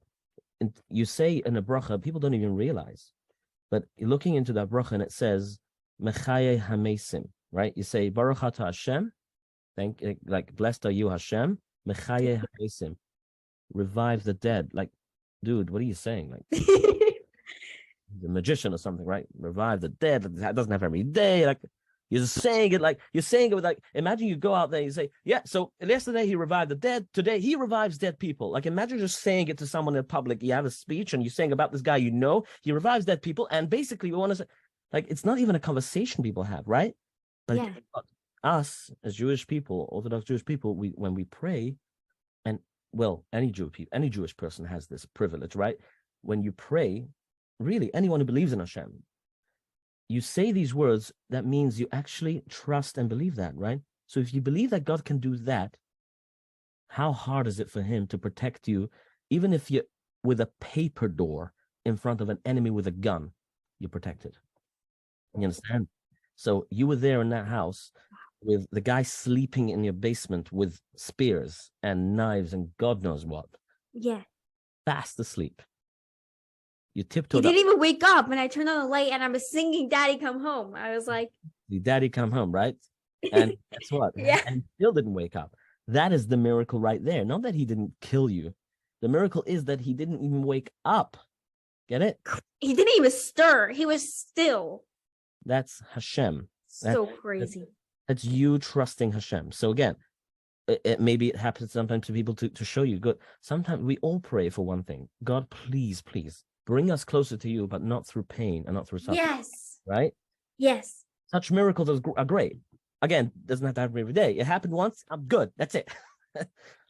S2: and you say in a bracha, people don't even realize. But looking into that bracha, and it says mechaye hamesim, right? You say Baruch Ata Hashem, thank eh, like blessed are you Hashem, mechaye hamesim, revive the dead. Like, dude, what are you saying? Like the magician or something, right? Revive the dead. That doesn't have every day. Like you're saying it like you're saying it with like imagine you go out there and you say, Yeah, so yesterday he revived the dead, today he revives dead people. Like imagine just saying it to someone in public. You have a speech and you're saying about this guy you know, he revives dead people, and basically we want to say like it's not even a conversation people have, right? But
S1: Yeah.
S2: us as Jewish people, Orthodox Jewish people, we when we pray, and well, any Jew people, any Jewish person has this privilege, right? When you pray, really anyone who believes in Hashem, you say these words, that means you actually trust and believe that, right? So if you believe that God can do that, how hard is it for him to protect you, even if you're with a paper door in front of an enemy with a gun, you're protected. You understand? So you were there in that house with the guy sleeping in your basement with spears and knives and God knows what,
S1: yeah.
S2: fast asleep. You tiptoed up.
S1: didn't even wake up when I turned on the light and I was singing Daddy Come Home. I was like,
S2: the daddy come home, right? And guess what?
S1: Yeah.
S2: And still didn't wake up. That is the miracle right there. Not that he didn't kill you. The miracle is that he didn't even wake up. Get it?
S1: he didn't even stir. He was still
S2: That's Hashem. That-
S1: so crazy.
S2: That's you trusting Hashem. So again, it, it maybe it happens sometimes to people to, to show you good. Sometimes we all pray for one thing. God, please, please bring us closer to you, but not through pain and not through suffering.
S1: Yes.
S2: Right?
S1: Yes.
S2: Such miracles are, are great. Again, doesn't have to happen every day. It happened once. I'm good. That's it.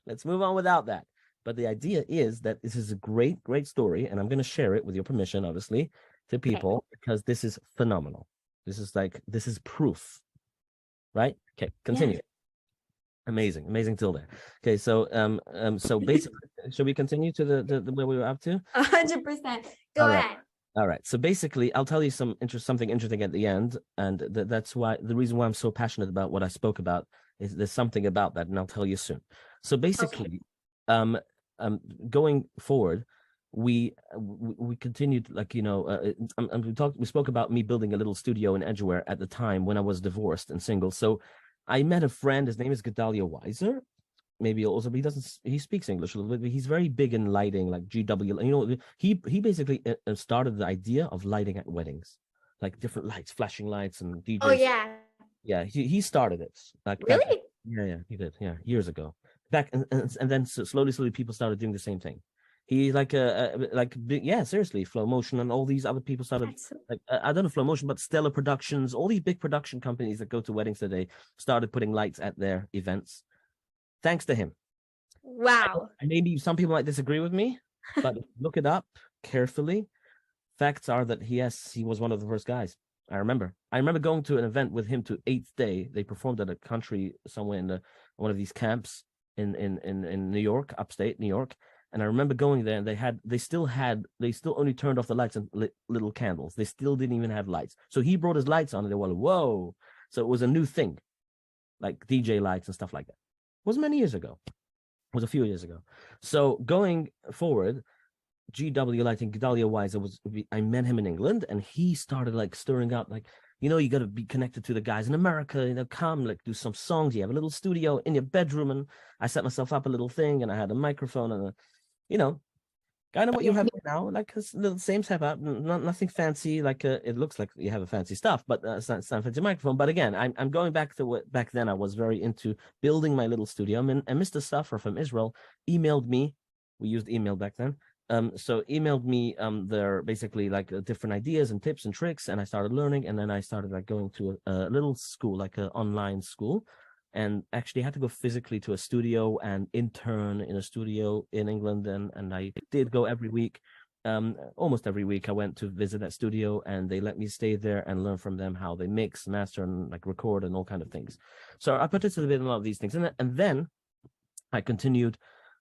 S2: Let's move on without that. But the idea is that this is a great, great story, and I'm going to share it with your permission, obviously, to people because this is phenomenal. This is like this is proof, right? Okay, continue. Amazing, amazing till there. Okay, so um um so basically, should we continue to the, the, the where we were up to?
S1: A hundred percent. Go
S2: All right.
S1: ahead.
S2: All right. So basically, I'll tell you some interest, something interesting at the end, and th- that's why the reason why I'm so passionate about what I spoke about is there's something about that, and I'll tell you soon. So basically, um, um, going forward, we uh, we, we continued like you know, uh, um, um, we talked, we spoke about me building a little studio in Edgware at the time when I was divorced and single. So I met a friend. His name is Gedalia Weiser. Maybe also, but he doesn't. He speaks English a little bit. But he's very big in lighting, like GW. You know, he he basically uh, uh, started the idea of lighting at weddings, like different lights, flashing lights, and DJs.
S1: Oh yeah.
S2: yeah. He he started it. Like back-
S1: Really?
S2: yeah, yeah, he did. Yeah, years ago. Back and and, and then so slowly, slowly, people started doing the same thing. He like uh, uh like big, yeah, seriously, Flow Motion and all these other people started
S1: so-
S2: like uh, I don't know Flow Motion, but Stellar Productions, all these big production companies that go to weddings today started putting lights at their events. Thanks to him.
S1: Wow.
S2: And maybe some people might disagree with me, but look it up carefully. Facts are that yes, he was one of the first guys. I remember. I remember going to an event with him to Eighth Day. They performed at a country somewhere in the one of these camps in in in, in New York, upstate New York. And I remember going there, and they had they still had they still only turned off the lights and lit little candles. They still didn't even have lights. So he brought his lights on, and they were like, "Whoa!" So it was a new thing, like DJ lights and stuff like that. It was many years ago. It was a few years ago. So going forward, GW Lighting, Gedalia Weiser was I met him in England and he started like stirring up like, you know, you gotta be connected to the guys in America, you know, come like do some songs. You have a little studio in your bedroom and I set myself up a little thing and I had a microphone and a you know, kind of what you have now, like a little same setup, not nothing fancy. Like uh, it looks like you have a fancy stuff, but uh, it's not, it's not a fancy microphone. But again, I'm I'm going back to what back then I was very into building my little studio. And, and Mr. Suffer from Israel emailed me. We used email back then. Um, so emailed me um their basically like uh, different ideas and tips and tricks, and I started learning. And then I started like going to a, a little school, like an online school, and actually I had to go physically to a studio and intern in a studio in England. And and I did go every week. Um, almost every week I went to visit that studio, and they let me stay there and learn from them how they mix, master, and like record and all kind of things. So I participated in a lot of these things, and then, and then I continued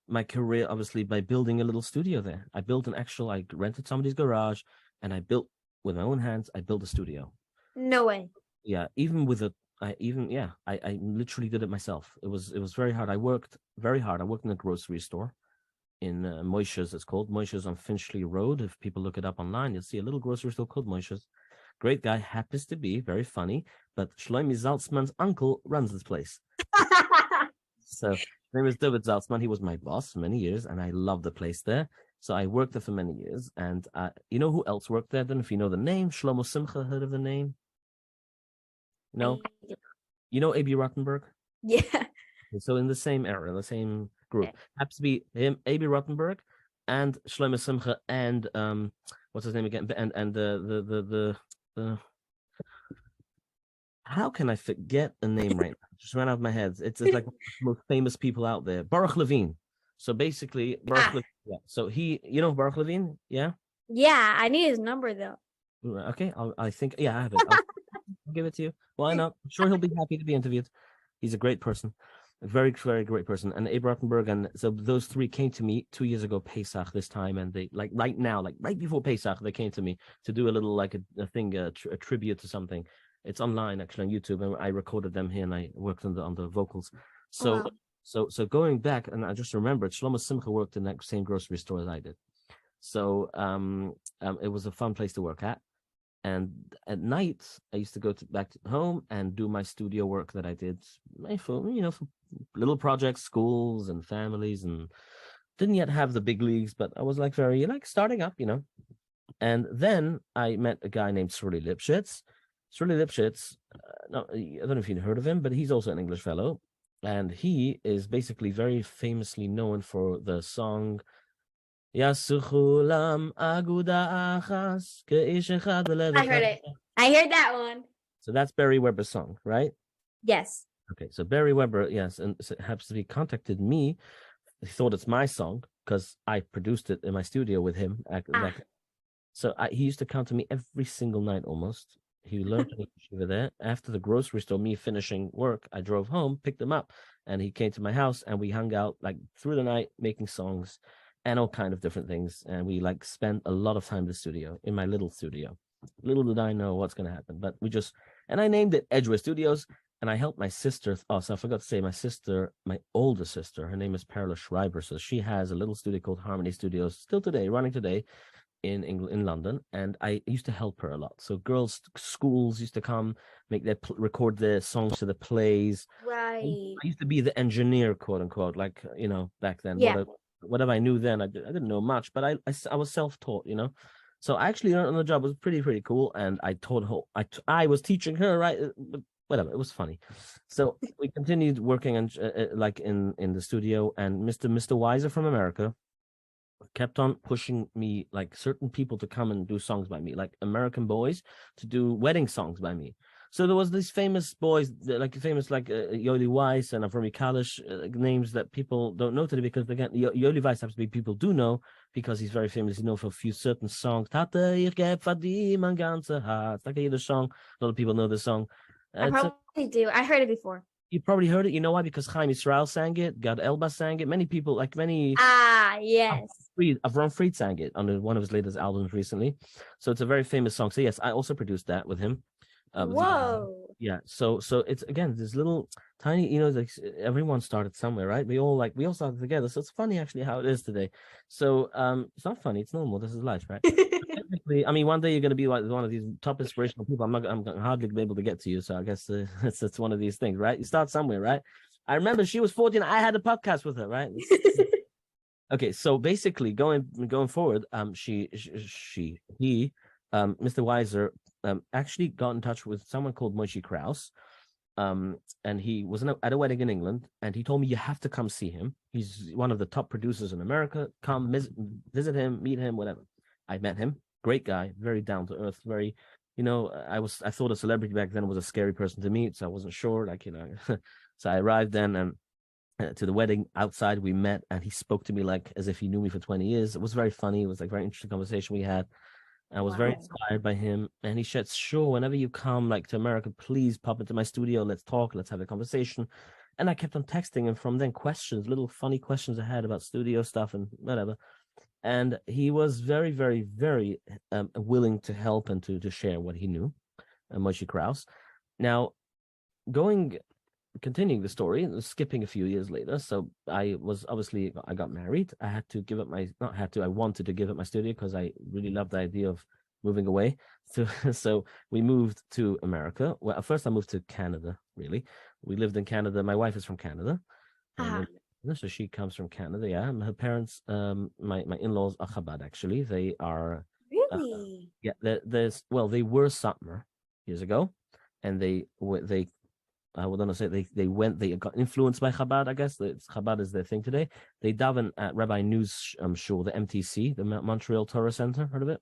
S2: my career obviously by building a little studio there. I built an actual, I rented somebody's garage and I built with my own hands, I built a studio.
S1: No way.
S2: Yeah, even with a I even yeah, I, I literally did it myself. It was it was very hard. I worked very hard. I worked in a grocery store in uh, Moishes, it's called Moishes on Finchley Road. If people look it up online, you'll see a little grocery store called Moishes. Great guy, happens to be very funny, but Shlomi Zaltzman's uncle runs this place. so his name is David Zaltzman. He was my boss for many years, and I love the place there. So I worked there for many years, and uh, you know who else worked there? Then, if you know the name, Shlomo Simcha, heard of the name? No, you know Abie Rotenberg.
S1: Yeah.
S2: So in the same era, the same group, happens to be him, Abie Rotenberg, and Shlomo Simcha, and um, what's his name again? And and the the the the. the how can I forget a name right now? Just ran out of my head. It's, it's like one of the most famous people out there, Baruch Levine. So basically, Baruch
S1: Ah.
S2: Levine, yeah. So he, you know, Baruch Levine, yeah.
S1: Yeah, I need his number though.
S2: Okay, I'll, I think yeah, I have it. Give it to you. Why not? I'm sure he'll be happy to be interviewed. He's a great person, a very very great person. And Abe Rotenberg and so those three came to me two years ago Pesach this time, and they like right now, like right before Pesach, they came to me to do a little like a, a thing, a, tr- a tribute to something. It's online actually on YouTube, and I recorded them here, and I worked on the on the vocals. So
S1: Wow.
S2: so so going back, and I just remembered Shlomo Simcha worked in that same grocery store as I did. So um, um it was a fun place to work at. And at night, I used to go to, back to home and do my studio work that I did for you know for little projects, schools and families, and didn't yet have the big leagues, but I was like very like starting up, you know. And then I met a guy named Sruli Lipschitz. Sruli Lipschitz, uh, no, I don't know if you've heard of him, but he's also an English fellow, and he is basically very famously known for the song Aguda Achas Ke'ish Echad
S1: I heard it. I heard that one.
S2: So that's Beri Weber's song, right?
S1: Yes.
S2: Okay, so Beri Weber, yes, and so happens to be contacted me. He thought it's my song because I produced it in my studio with him.
S1: Ah.
S2: So I, he used to come to me every single night almost. He learned over there. After the grocery store, me finishing work, I drove home, picked him up, and he came to my house, and we hung out like through the night making songs and all kind of different things. And we like spent a lot of time in the studio, in my little studio. Little did I know what's going to happen, but we just and I named it Edgeway Studios and I helped my sister. Oh, so I forgot to say, my sister, my older sister, her name is Perla Schreiber. So she has a little studio called Harmony Studios, still today, running today in England, in London. And I used to help her a lot. So girls' schools used to come, make their record their songs to the plays.
S1: Right.
S2: I used to be the engineer, quote unquote, like you know back then.
S1: Yeah.
S2: What I, whatever I knew then, I, di- I didn't know much, but I I was self taught, you know. So I actually learned on the job. It was pretty pretty cool, and I taught her. I t- I was teaching her, right? uh, But whatever, it was funny. So we continued working and uh, uh, like in in the studio, and Mister Mister Weiser from America kept on pushing me like certain people to come and do songs by me, like American boys to do wedding songs by me. So there was these famous boys, like famous like uh, Yoli Weiss and Avrami Kalish, uh, names that people don't know today because again, Yo- Yoli Weiss happens to be people do know because he's very famous. He's known for a few certain songs. Tate, ich geb mein ganze Herz. Like the song. A lot of people know the song. Uh,
S1: I
S2: a-
S1: probably do. I heard it before.
S2: you probably heard it. You know why? Because Chaim Israel sang it. Gad Elbaz sang it. Many people, like many
S1: Ah, yes.
S2: Fried, Avram Fried sang it on one of his latest albums recently. So it's a very famous song. So yes, I also produced that with him. The-
S1: Whoa.
S2: yeah. So so it's again this little tiny, you know, like everyone started somewhere, right? We all like we all started together. So it's funny actually how it is today. So um, it's not funny. It's normal. This is life, right? Technically, I mean, one day you're going to be like one of these top inspirational people. I'm not. I'm hardly be able to get to you. So I guess uh, it's it's one of these things, right? You start somewhere, right? I remember she was 14. I had a podcast with her, right? okay so basically going going forward um she she, she he um mr weiser um actually got in touch with someone called Moshe Kraus um and he was at a wedding in england and he told me you have to come see him. He's one of the top producers in america. Come vis- visit him meet him whatever. I met him. Great guy very down to earth very you know i was i thought a celebrity back then was a scary person to meet so i wasn't sure like you know. So i arrived then and uh, to the wedding. Outside we met and he spoke to me like as if he knew me for 20 years. It was very funny. It was like very interesting conversation we had i was very inspired by him and he said sure whenever you come like to america please pop into my studio let's talk let's have a conversation and I kept on texting him from then questions, little funny questions I had about studio stuff and whatever. And he was very, very, very um, willing to help and to to share what he knew, uh, Moshe Kraus. Now, going continuing the story, skipping a few years later. So I was obviously I got married. I had to give up my not had to. I wanted to give up my studio because I really loved the idea of moving away. So so we moved to America. Well, at first I moved to Canada. Really, we lived in Canada. My wife is from Canada. And so she comes from Canada. Yeah, her parents, um, my my in laws are Chabad. Actually, they are
S1: Really?
S2: yeah. there- There's well, they were Satmar years ago, and they were they. I would not say they they went they got influenced by Chabad. I guess Chabad is their thing today. They daven at Rabbi New's um shul, the MTC, the Montreal Torah Center. Heard of it?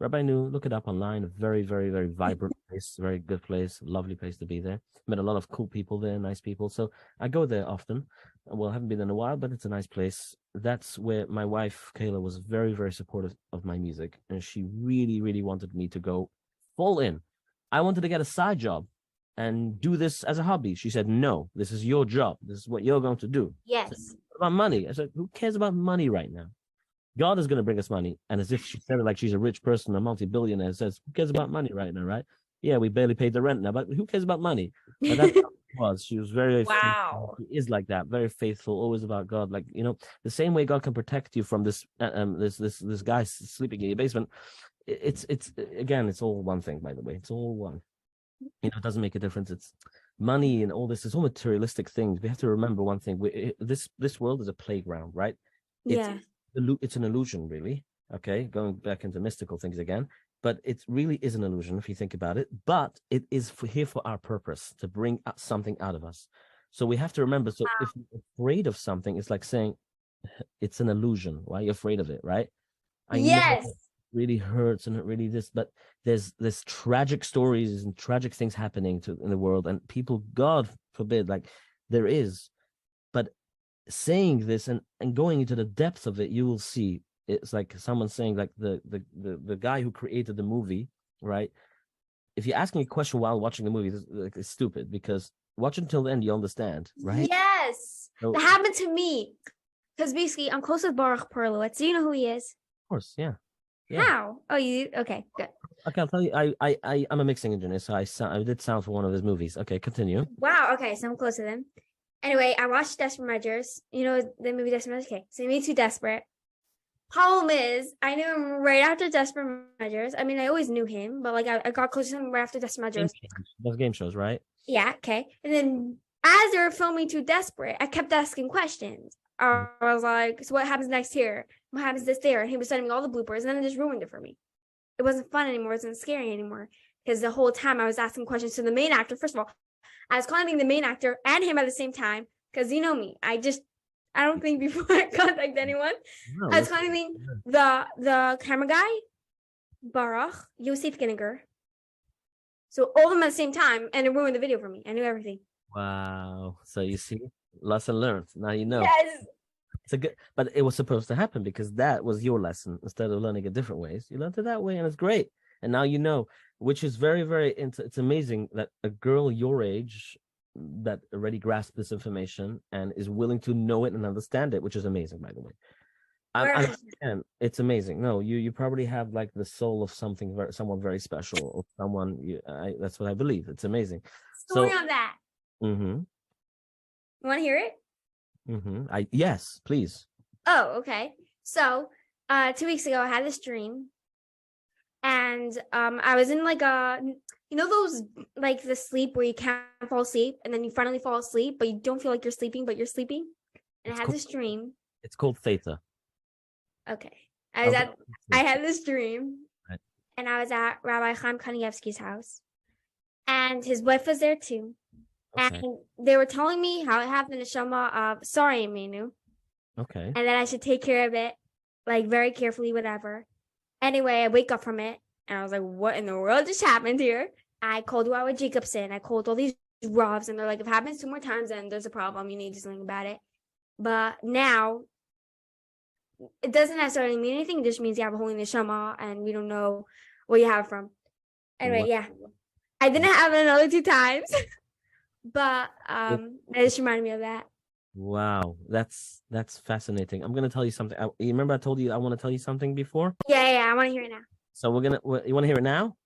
S2: Rabbi New, look it up online. A very, very, very vibrant place. Very good place. Lovely place to be there. Met a lot of cool people there, nice people. So I go there often. Well, I haven't been in a while, but it's a nice place. That's where my wife Kayla was very, very supportive of my music, and she really, really wanted me to go full in. I wanted to get a side job and do this as a hobby. She said, "No, this is your job. This is what you're going to do."
S1: Yes.
S2: What about money? I said, "Who cares about money right now? God is going to bring us money." And as if she said it like she's a rich person, a multi-billionaire, says, "Who cares about money right now, right?" Yeah, we barely paid the rent now, but who cares about money? But that's how she was. She was very.
S1: Wow.
S2: She is like that, very faithful, always about God. Like you know, the same way God can protect you from this, uh, um, this, this, this guy sleeping in your basement. It's, it's again, it's all one thing. By the way, it's all one. You know, it doesn't make a difference. It's money and all this. It's all materialistic things. We have to remember one thing. We, i- this, this world is a playground, right? It's,
S1: Yeah.
S2: it's an illusion, really. Okay, going back into mystical things again, but it really is an illusion if you think about it. But it is for, here for our purpose to bring something out of us. So we have to remember. So if you're afraid of something, it's like saying it's an illusion. Why are you afraid of it, right? know
S1: Yes.
S2: Really hurts and it really this, but there's there's tragic stories and tragic things happening to in the world, and people, God forbid, like there is, but saying this and and going into the depths of it, you will see it's like someone saying like the the the, the guy who created the movie, right? If you're asking a question while watching the movie, it's, like, it's stupid because watch until the end, you understand, right?
S1: Yes.
S2: So-
S1: That happened to me. Because basically, I'm close with Baruch Perlowitz. Do you know who he is?
S2: Of course, yeah. Yeah.
S1: How? Oh, you okay? Good.
S2: Okay, I'll tell you. I I I I'm a mixing engineer, so I I did sound for one of his movies. Okay, continue.
S1: Wow. Okay, so I'm close to them. Anyway, I watched Desperate Measures. You know the movie Desperate Measures. Okay, so Me Too Desperate. Problem is, I knew him right after Desperate Measures. I mean, I always knew him, but like I, I got close to him right after Desperate Measures.
S2: Those game shows, right?
S1: Yeah, okay. And then as they were filming Too Desperate, I kept asking questions. I was like, so what happens next here? What happens this there? And he was sending me all the bloopers, and then it just ruined it for me. It wasn't fun anymore. It wasn't scary anymore. Because the whole time I was asking questions to the main actor. First of all, I was contacting the main actor and him at the same time. Because you know me. I just I don't think before I contact anyone.
S2: No,
S1: I was contacting the the camera guy, Baruch, Yosef Ginniger. So all of them at the same time, and it ruined the video for me. I knew everything.
S2: Wow. So you see, lesson learned. Now you know.
S1: Yes.
S2: It's a good, but it was supposed to happen because that was your lesson. Instead of learning it different ways, you learned it that way, and it's great. And now you know, which is very, very. It's, it's amazing that a girl your age that already grasped this information and is willing to know it and understand it, which is amazing, by the way. I, I understand. It's amazing. No, you you probably have like the soul of something very, someone very special, or someone. You, I, that's what I believe. It's amazing.
S1: Story
S2: So-
S1: on that.
S2: Mm-hmm.
S1: You want to hear it?
S2: Mm-hmm. I yes, please.
S1: Oh, okay. So, uh, two weeks ago, I had this dream, and um, I was in like a, you know, those like the sleep where you can't fall asleep, and then you finally fall asleep, but you don't feel like you're sleeping, but you're sleeping. And
S2: It's
S1: I had
S2: called-
S1: this dream.
S2: It's called theta.
S1: Okay, I was
S2: Okay.
S1: at I had this dream,
S2: Right.
S1: and I was at Rabbi Chaim Kanievsky's house, and his wife was there too.
S2: Okay.
S1: And they were telling me how I have the neshama of Sarah Imenu,
S2: Okay.
S1: and that I should take care of it, like very carefully, whatever. Anyway, I wake up from it, and I was like, "What in the world just happened here?" I called Howard Jacobson. I called all these Ravs, and they're like, "If it happens two more times, then there's a problem. You need to do something about it." But now, it doesn't necessarily mean anything. It just means you have a holy neshama, and we don't know where you have it from. Anyway,
S2: What-
S1: yeah, I didn't have it another two times. but um, that just reminded me of that.
S2: Wow, that's that's fascinating. I'm gonna tell you something. I, you remember I told you I want to tell you something before.
S1: Yeah, yeah, I want to hear it now.
S2: So we're gonna. You want to hear it now?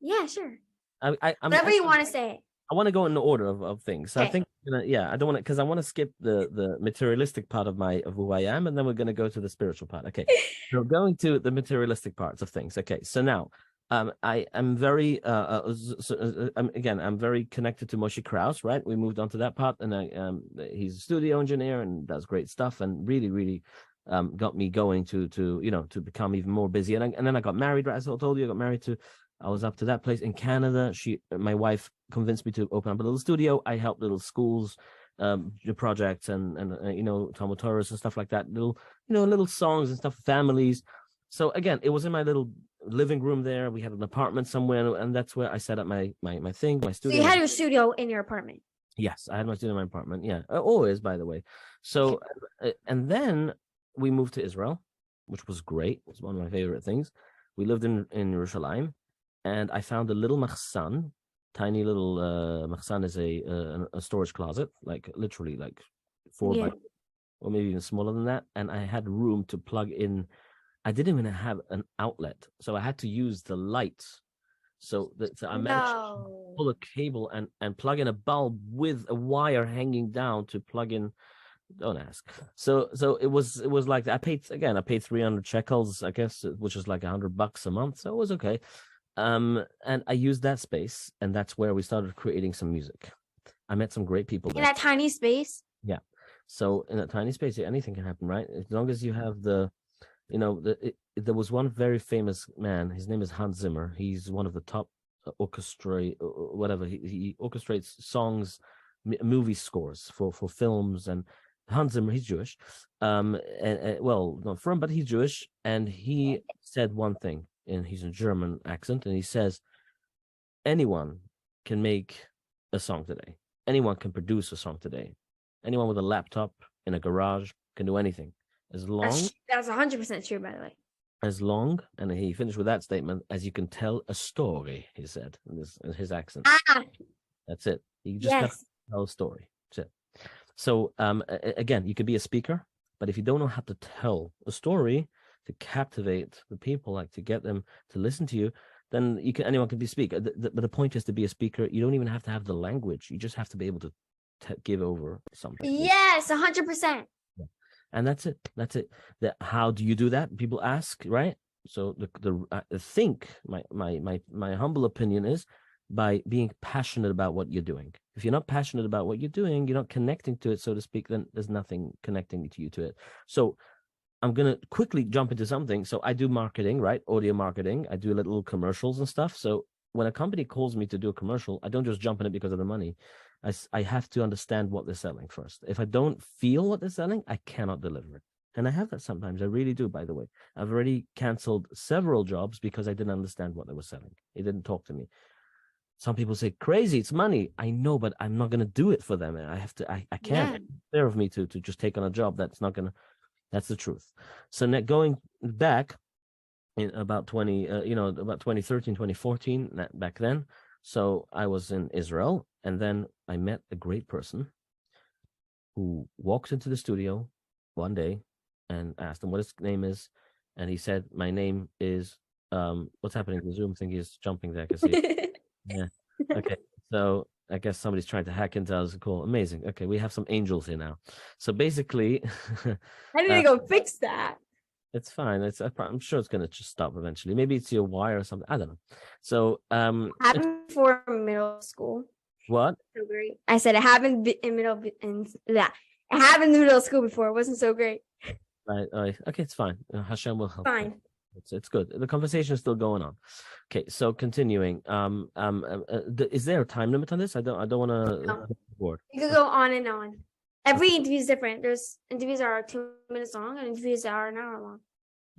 S1: Yeah, sure.
S2: I, I I'm,
S1: Whatever you want to say.
S2: I want to go in the order of, of things. So I
S1: Okay.
S2: think, you know, yeah, I don't want to because I want to skip the the materialistic part of my of who I am, and then we're going to go to the spiritual part. Okay, so going to the materialistic parts of things. Okay, so now, um, I am very uh, uh uh, um, again, I'm very connected to Moshe Kraus. Right, we moved on to that part, and I um, he's a studio engineer and does great stuff, and really, really. Um, got me going to to you know to become even more busy and I, and then I got married right as I told you I got married to I was up to that place in Canada. She, my wife, convinced me to open up a little studio. I helped little schools, um, projects and and uh, you know Torahs and stuff like that. Little, you know, little songs and stuff, families. So again, it was in my little living room there. We had an apartment somewhere, and that's where I set up my my my thing, my
S1: So
S2: studio.
S1: you had your studio in your apartment.
S2: Yes, I had my studio in my apartment. Yeah, uh, always, by the way. So, uh, and then we moved to Israel, which was great. It was one of my favorite things. We lived in in Jerusalem, and I found a little machsan, tiny little uh, machsan is a, uh, a storage closet, like literally like four
S1: Yeah.
S2: by, or maybe even smaller than that. And I had room to plug in. I didn't even have an outlet, so I had to use the lights. So that so I managed
S1: No.
S2: pull a cable and and plug in a bulb with a wire hanging down to plug in don't ask so so it was it was like that. i paid again i paid 300 shekels i guess uh, which is like 100 bucks a month so it was okay um and i used that space and that's where we started creating some music i met some great people
S1: In
S2: there
S1: that tiny space. Yeah.
S2: So in a tiny space anything can happen right as long as you have the you know the, it, there was one very famous man his name is hans zimmer. He's one of the top uh, orchestra uh, whatever. He, he orchestrates songs m- movie scores for for films and hans zimmer he's jewish um and, and well not from but he's jewish and he said one thing and he's a german accent and he says anyone can make a song today. Anyone can produce a song today. Anyone with a laptop in a garage can do anything as long
S1: That's, that's 100% true, by the way.
S2: as long and he finished with that statement as you can tell a story he said in his, in his accent.
S1: Ah,
S2: that's it. You just
S1: yes.
S2: tell a story. That's it. So um again you could be a speaker but if you don't know how to tell a story to captivate the people like to get them to listen to you then you can anyone can be a speaker. But the point is to be a speaker you don't even have to have the language you just have to be able to t- give over something.
S1: Yes, 100%.
S2: And that's it. That's it. That how do you do that? People ask right? So the the I think my my my my humble opinion is by being passionate about what you're doing. If you're not passionate about what you're doing you're not connecting to it so to speak then there's nothing connecting to you to it. So i'm going to quickly jump into something. So i do marketing right? Audio marketing. I do little commercials and stuff. So when a company calls me to do a commercial i don't just jump in it because of the money I, I have to understand what they're selling first. If I don't feel what they're selling, I cannot deliver it. And I have that sometimes. I really do, by the way. I've already canceled several jobs because I didn't understand what they were selling. It didn't talk to me. Some people say, crazy, it's money. I know, but I'm not going to do it for them. I have to, I, I can't.
S1: Yeah.
S2: Fair of me to, to just take on a job that's not going to, that's the truth. So now going back in about 20, uh, you know, about 2013, 2014, that, back then. So I was in Israel and then I met a great person who walked into the studio one day and asked him what his name is. And he said, My name is um what's happening? The Zoom thing is jumping there. I see it. okay. So I guess somebody's trying to hack into us. Cool. Amazing. Okay, we have some angels here now. So basically
S1: I need
S2: Uh,
S1: go fix that.
S2: It's fine. It's I'm sure it's gonna just stop eventually. Maybe it's your wire or something. I don't know. So um it's-
S1: Happened before middle school.
S2: what?
S1: So great. I said it happened in middle in that. It happened in middle school before. It wasn't so great.
S2: Right, right. Okay, it's fine. Uh, Hashem will help.
S1: Fine.
S2: It's it's good. The conversation is still going on. Okay, so continuing. Um, um, um, uh, th- is there a time limit on this? I don't. I don't want to
S1: No.
S2: board.
S1: You could go on and on. Every interview is different. There's interviews that are two minutes long and interviews that are an hour long.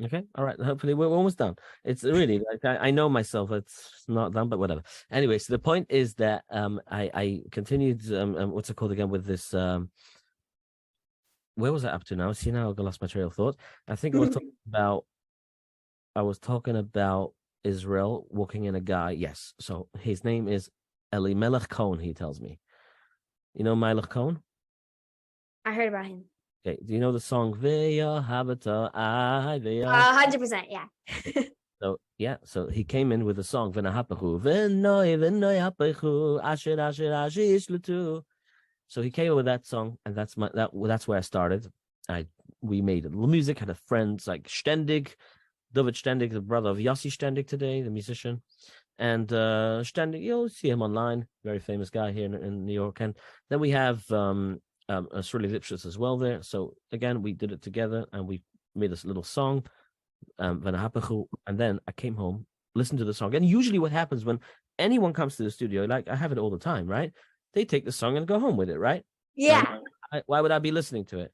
S2: Okay, all right. Hopefully, we're almost done. It's really like I, I know myself. It's not done, but whatever. Anyway, so the point is that um, I I continued. Um, um what's it called again with this um. Where was I up to now? See now I lost my trail of thought. I think I was talking about. I was talking about Israel walking in a guy. Yes, so his name is Eli Elimelech Cohen. He tells me. You know Mylech Cohen?
S1: I heard about him.
S2: Okay. Do you know the song Veya Habita I?
S1: Hundred percent, yeah.
S2: So yeah, so he came in with a song V'nahapachu V'noi V'noi Hapachu Asher Asher Asher Ishlutu. So he came in with that song, and that's my that that's where I started. I we made a little music, had a friend like Stendig, David Stendig, the brother of Yossi Stendig today, the musician. And uh Stendig, you'll see him online, very famous guy here in, in New York. And then we have um um Sruli Lipschitz as well there. So again, we did it together and we made this little song um, and then I came home, listened to the song. And usually, what happens when anyone comes to the studio, like I have it all the time, right? They take the song and go home with it, right?
S1: Yeah.
S2: I, why would I be listening to it?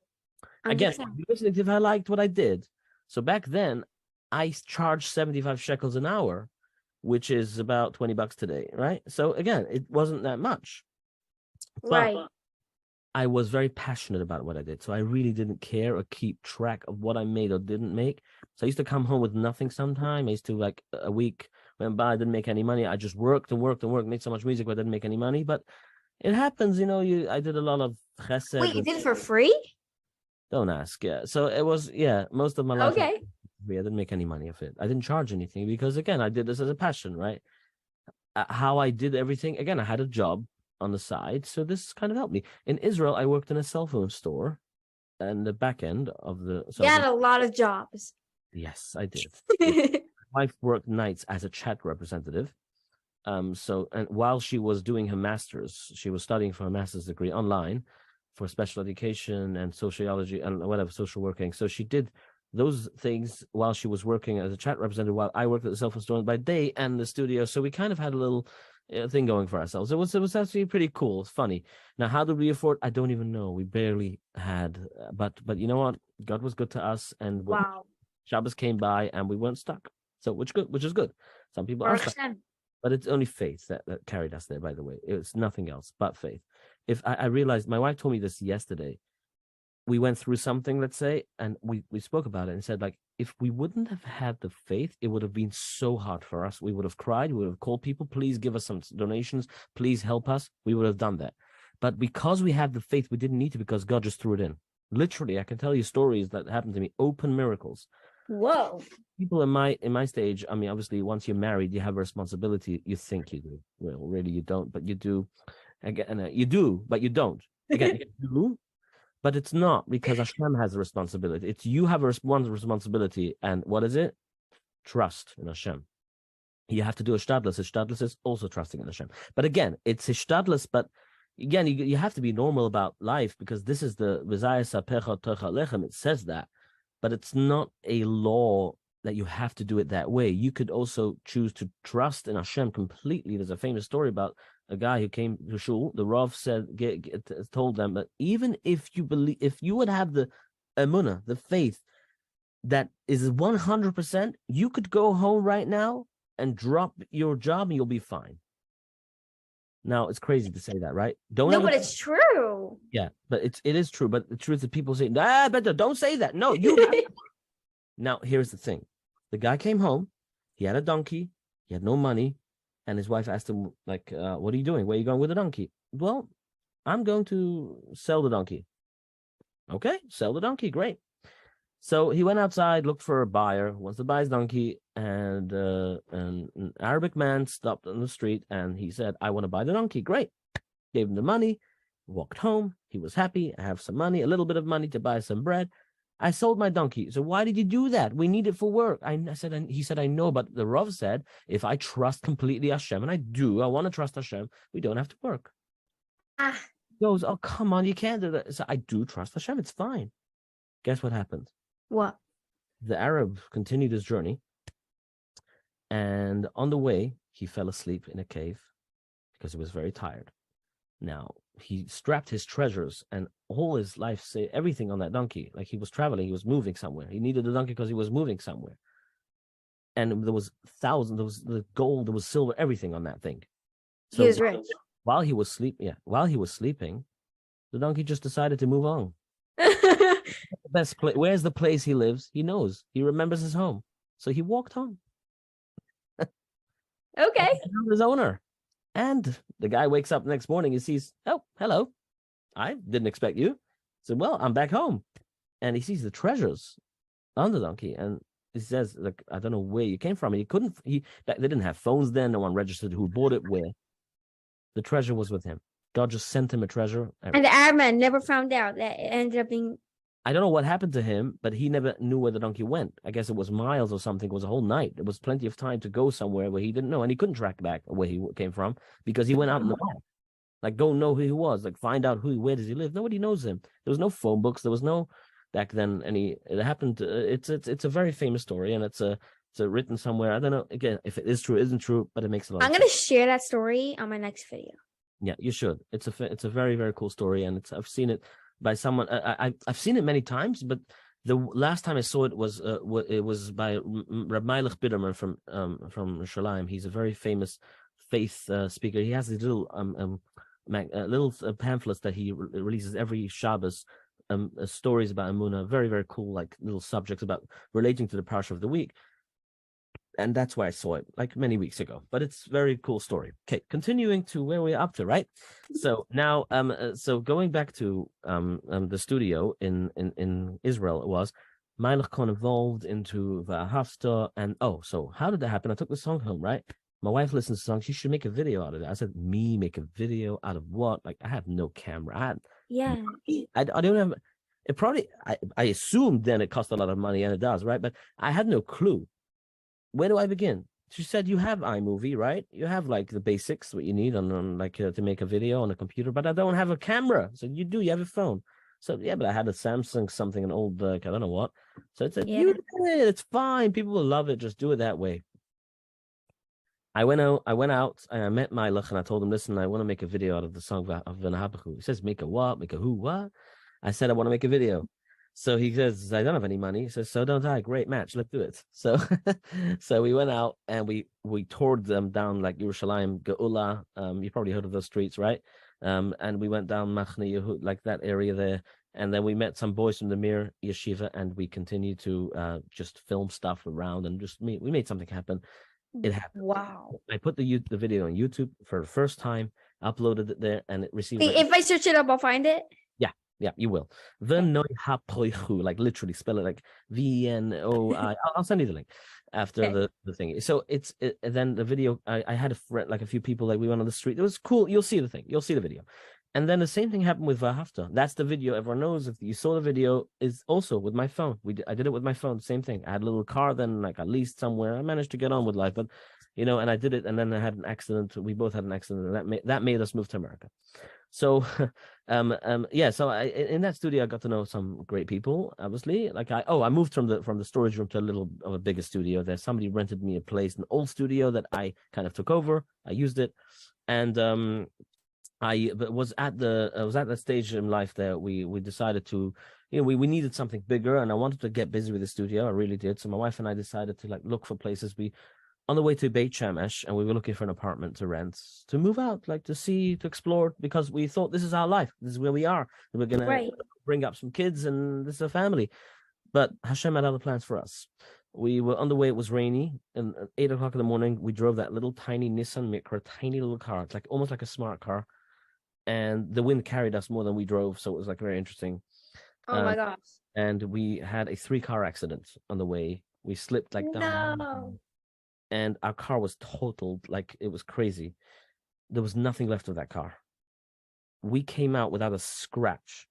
S2: Again,
S1: 100%.
S2: I'd be listening to if I liked what I did. So back then, I charged 75 shekels an hour, which is about 20 bucks today, right? So again, it wasn't that much. But
S1: Right.
S2: I was very passionate about what I did. So I really didn't care or keep track of what I made or didn't make. So I used to come home with nothing sometime. I used to like a week went by, I didn't make any money. I just worked and worked and worked, made so much music, but I didn't make any money. But it happens, you know, you I did a lot of chesed.
S1: Wait, you did it for free?
S2: Don't ask. Yeah. So it was, yeah, most of my life.
S1: Okay.
S2: I didn't make any money of it. I didn't charge anything because again, I did this as a passion, right? Uh, how I did everything again, I had a job on the side, so this kind of helped me. In Israel, I worked in a cell phone store, and the back end of the.
S1: You had a lot of jobs.
S2: Yes, I did. My wife worked nights as a chat representative. Um, so and while she was doing her master's, she was studying for a master's degree online for special education and sociology and whatever social working. So she did those things while she was working as a chat representative, while I worked at the cell phone store by day and the studio. So we kind of had a little thing going for ourselves. It was it was actually pretty cool. It's funny. Now, how did we afford? I don't even know. We barely had, uh, but but you know what? God was good to us, and
S1: wow.
S2: Shabbos came by and we weren't stuck. So which good, which is good. Some people are stuck, but it's only faith that, that carried us there. By the way, it was nothing else but faith. If I, I realized, my wife told me this yesterday. We went through something, let's say, and we we spoke about it and said like, if we wouldn't have had the faith, it would have been so hard for us. We would have cried. We would have called people, please give us some donations, please help us. We would have done that. But because we had the faith, we didn't need to because God just threw it in. Literally, I can tell you stories that happened to me, open miracles
S1: Whoa.
S2: people in my in my stage i mean obviously once you're married you have a responsibility you think you do well really you don't but you do again uh, you do but you don't again you do but it's not because hashem has a responsibility. It's you have a one responsibility and what is it? Trust in hashem. You have to do a stadless a stadless is also trusting in hashem. But again it's a stadless but again you, you have to be normal about life because this is the it says that but it's not a law that you have to do it that way. You could also choose to trust in Hashem completely. There's a famous story about a guy who came to shul. The Rav said, get, get, told them that even if you believe, if you would have the emunah, the faith that is 100%, you could go home right now and drop your job and you'll be fine. Now it's crazy to say that, right? Don't
S1: No,
S2: ever
S1: but it's true.
S2: yeah, but it's it is true. But the truth is, people say, "Ah, but don't say that." No, you. now, here's the thing: the guy came home. He had a donkey. He had no money, and his wife asked him, "Like, uh, what are you doing? Where are you going with the donkey?" Well, I'm going to sell the donkey. Okay, sell the donkey. Great. So he went outside, looked for a buyer, wants to buy his donkey, and uh, and an Arabic man stopped on the street and he said, "I want to buy the donkey." Great. Gave him the money walked home. He was happy. I have some money, a little bit of money to buy some bread. I sold my donkey. So why did you do that? We need it for work. I, I said, and he said, I know, but the Rav said, if I trust completely Hashem, and I do, I want to trust Hashem, we don't have to work.
S1: Ah,
S2: He goes, oh, come on, you can't do that. So I do trust Hashem. It's fine. Guess what happened?
S1: what?
S2: The Arab continued his journey. And on the way, he fell asleep in a cave because he was very tired. Now, he strapped his treasures and all his life, say everything on that donkey. Like he was traveling, he was moving somewhere. He needed the donkey because he was moving somewhere. And there was thousands, there was the gold, there was silver, everything on that thing.
S1: He was rich.
S2: While he was sleep, yeah, while he was sleeping, the donkey just decided to move on. Best place, where's the place he lives? He knows. He remembers his home, so he walked home.
S1: okay.
S2: his owner. And the guy wakes up next morning and sees, oh, hello, I didn't expect you. Said, Well, I'm back home. And he sees the treasures on the donkey. And he says, like, I don't know where you came from. And he couldn't, he, they didn't have phones then. No one registered who bought it where. The treasure was with him. God just sent him a treasure.
S1: And the Arab man never found out that it ended up being.
S2: I don't know what happened to him, but he never knew where the donkey went. I guess it was miles or something. It was a whole night. There was plenty of time to go somewhere where he didn't know, and he couldn't track back where he came from because he went out in the wild. Like, go know who he was. Like, find out who, where does he live? Nobody knows him. There was no phone books. There was no back then any. It happened. Uh, it's it's it's a very famous story, and it's a it's a written somewhere. I don't know again if it is true, isn't true, but it makes a lot.
S1: I'm gonna share that story on my next video.
S2: Yeah, you should. It's a it's a very very cool story, and it's I've seen it by someone. I, I I've seen it many times, but the last time I saw it was uh, it was by Rab Meilech Biderman from um from Shalim. He's a very famous faith uh, speaker. He has these little um um uh, little uh, pamphlets that he re- releases every Shabbos. Um, uh, stories about Emunah, very very cool, like little subjects about relating to the parsha of the week and that's why I saw it like many weeks ago. But it's very cool story. Okay, continuing to where we're up to, right? So now, um, uh, so going back to um, um the studio in in in Israel, it was Meilech Kohn evolved into the Hafta, and oh, so how did that happen? I took the song home, right? My wife listens to the song. She should make a video out of it. I said, me make a video out of what? Like I have no camera. I had,
S1: yeah.
S2: I, I don't have. It probably. I I assumed then it cost a lot of money, and it does, right? But I had no clue where do I begin? She said, you have iMovie, right? You have like the basics, what you need on, on like uh, to make a video on a computer, but I don't have a camera. So you do, you have a phone. So yeah, but I had a Samsung something, an old, uh, I don't know what. So it's a, yeah. you do it. It's fine. People will love it. Just do it that way. I went out. I went out and I met Meilech and I told him, listen, I want to make a video out of the song of Venahabachu. He says, make a what? Make a who? What? I said, I want to make a video. So he says, I don't have any money. He says, so don't I. Great match. Let's do it. So so we went out and we we toured them down like Yerushalayim, Geula. Um, you probably heard of those streets, right? Um, and we went down Machne Yehud, like that area there. And then we met some boys from the Mir Yeshiva and we continued to uh, just film stuff around and just meet. We made something happen. It happened.
S1: Wow.
S2: I put the the video on YouTube for the first time, uploaded it there, and it received.
S1: If I search it up, I'll find it.
S2: Yeah, you will. The Venoihapoichu, like literally spell it like V N O I. I'll send you the link after okay. the, the thing. So it's it, then the video. I, I had a friend, like a few people, like we went on the street. It was cool. You'll see the thing. You'll see the video. And then the same thing happened with Vahafta. That's the video. Everyone knows if you saw the video is also with my phone. We did, I did it with my phone. Same thing. I had a little car then, like at least somewhere. I managed to get on with life, but you know, and I did it, and then I had an accident. We both had an accident, and that made that made us move to America. So, um, um, yeah. So I, in that studio, I got to know some great people. Obviously, like I, oh, I moved from the from the storage room to a little of a bigger studio. There, somebody rented me a place, an old studio that I kind of took over. I used it, and um, I was at the I was at that stage in life that we we decided to you know, we, we needed something bigger and I wanted to get busy with the studio. I really did. So my wife and I decided to like look for places. We on the way to Beit Shemesh, and we were looking for an apartment to rent to move out, like to see, to explore, because we thought this is our life, this is where we are. We're gonna right. bring up some kids, and this is a family. But Hashem had other plans for us. We were on the way; it was rainy, and at eight o'clock in the morning, we drove that little tiny Nissan Micra, tiny little car, it's like almost like a smart car, and the wind carried us more than we drove, so it was like very interesting.
S1: Oh uh, my gosh!
S2: And we had a three-car accident on the way. We slipped like down. And our car was totaled like it was crazy. There was nothing left of that car. We came out without a scratch.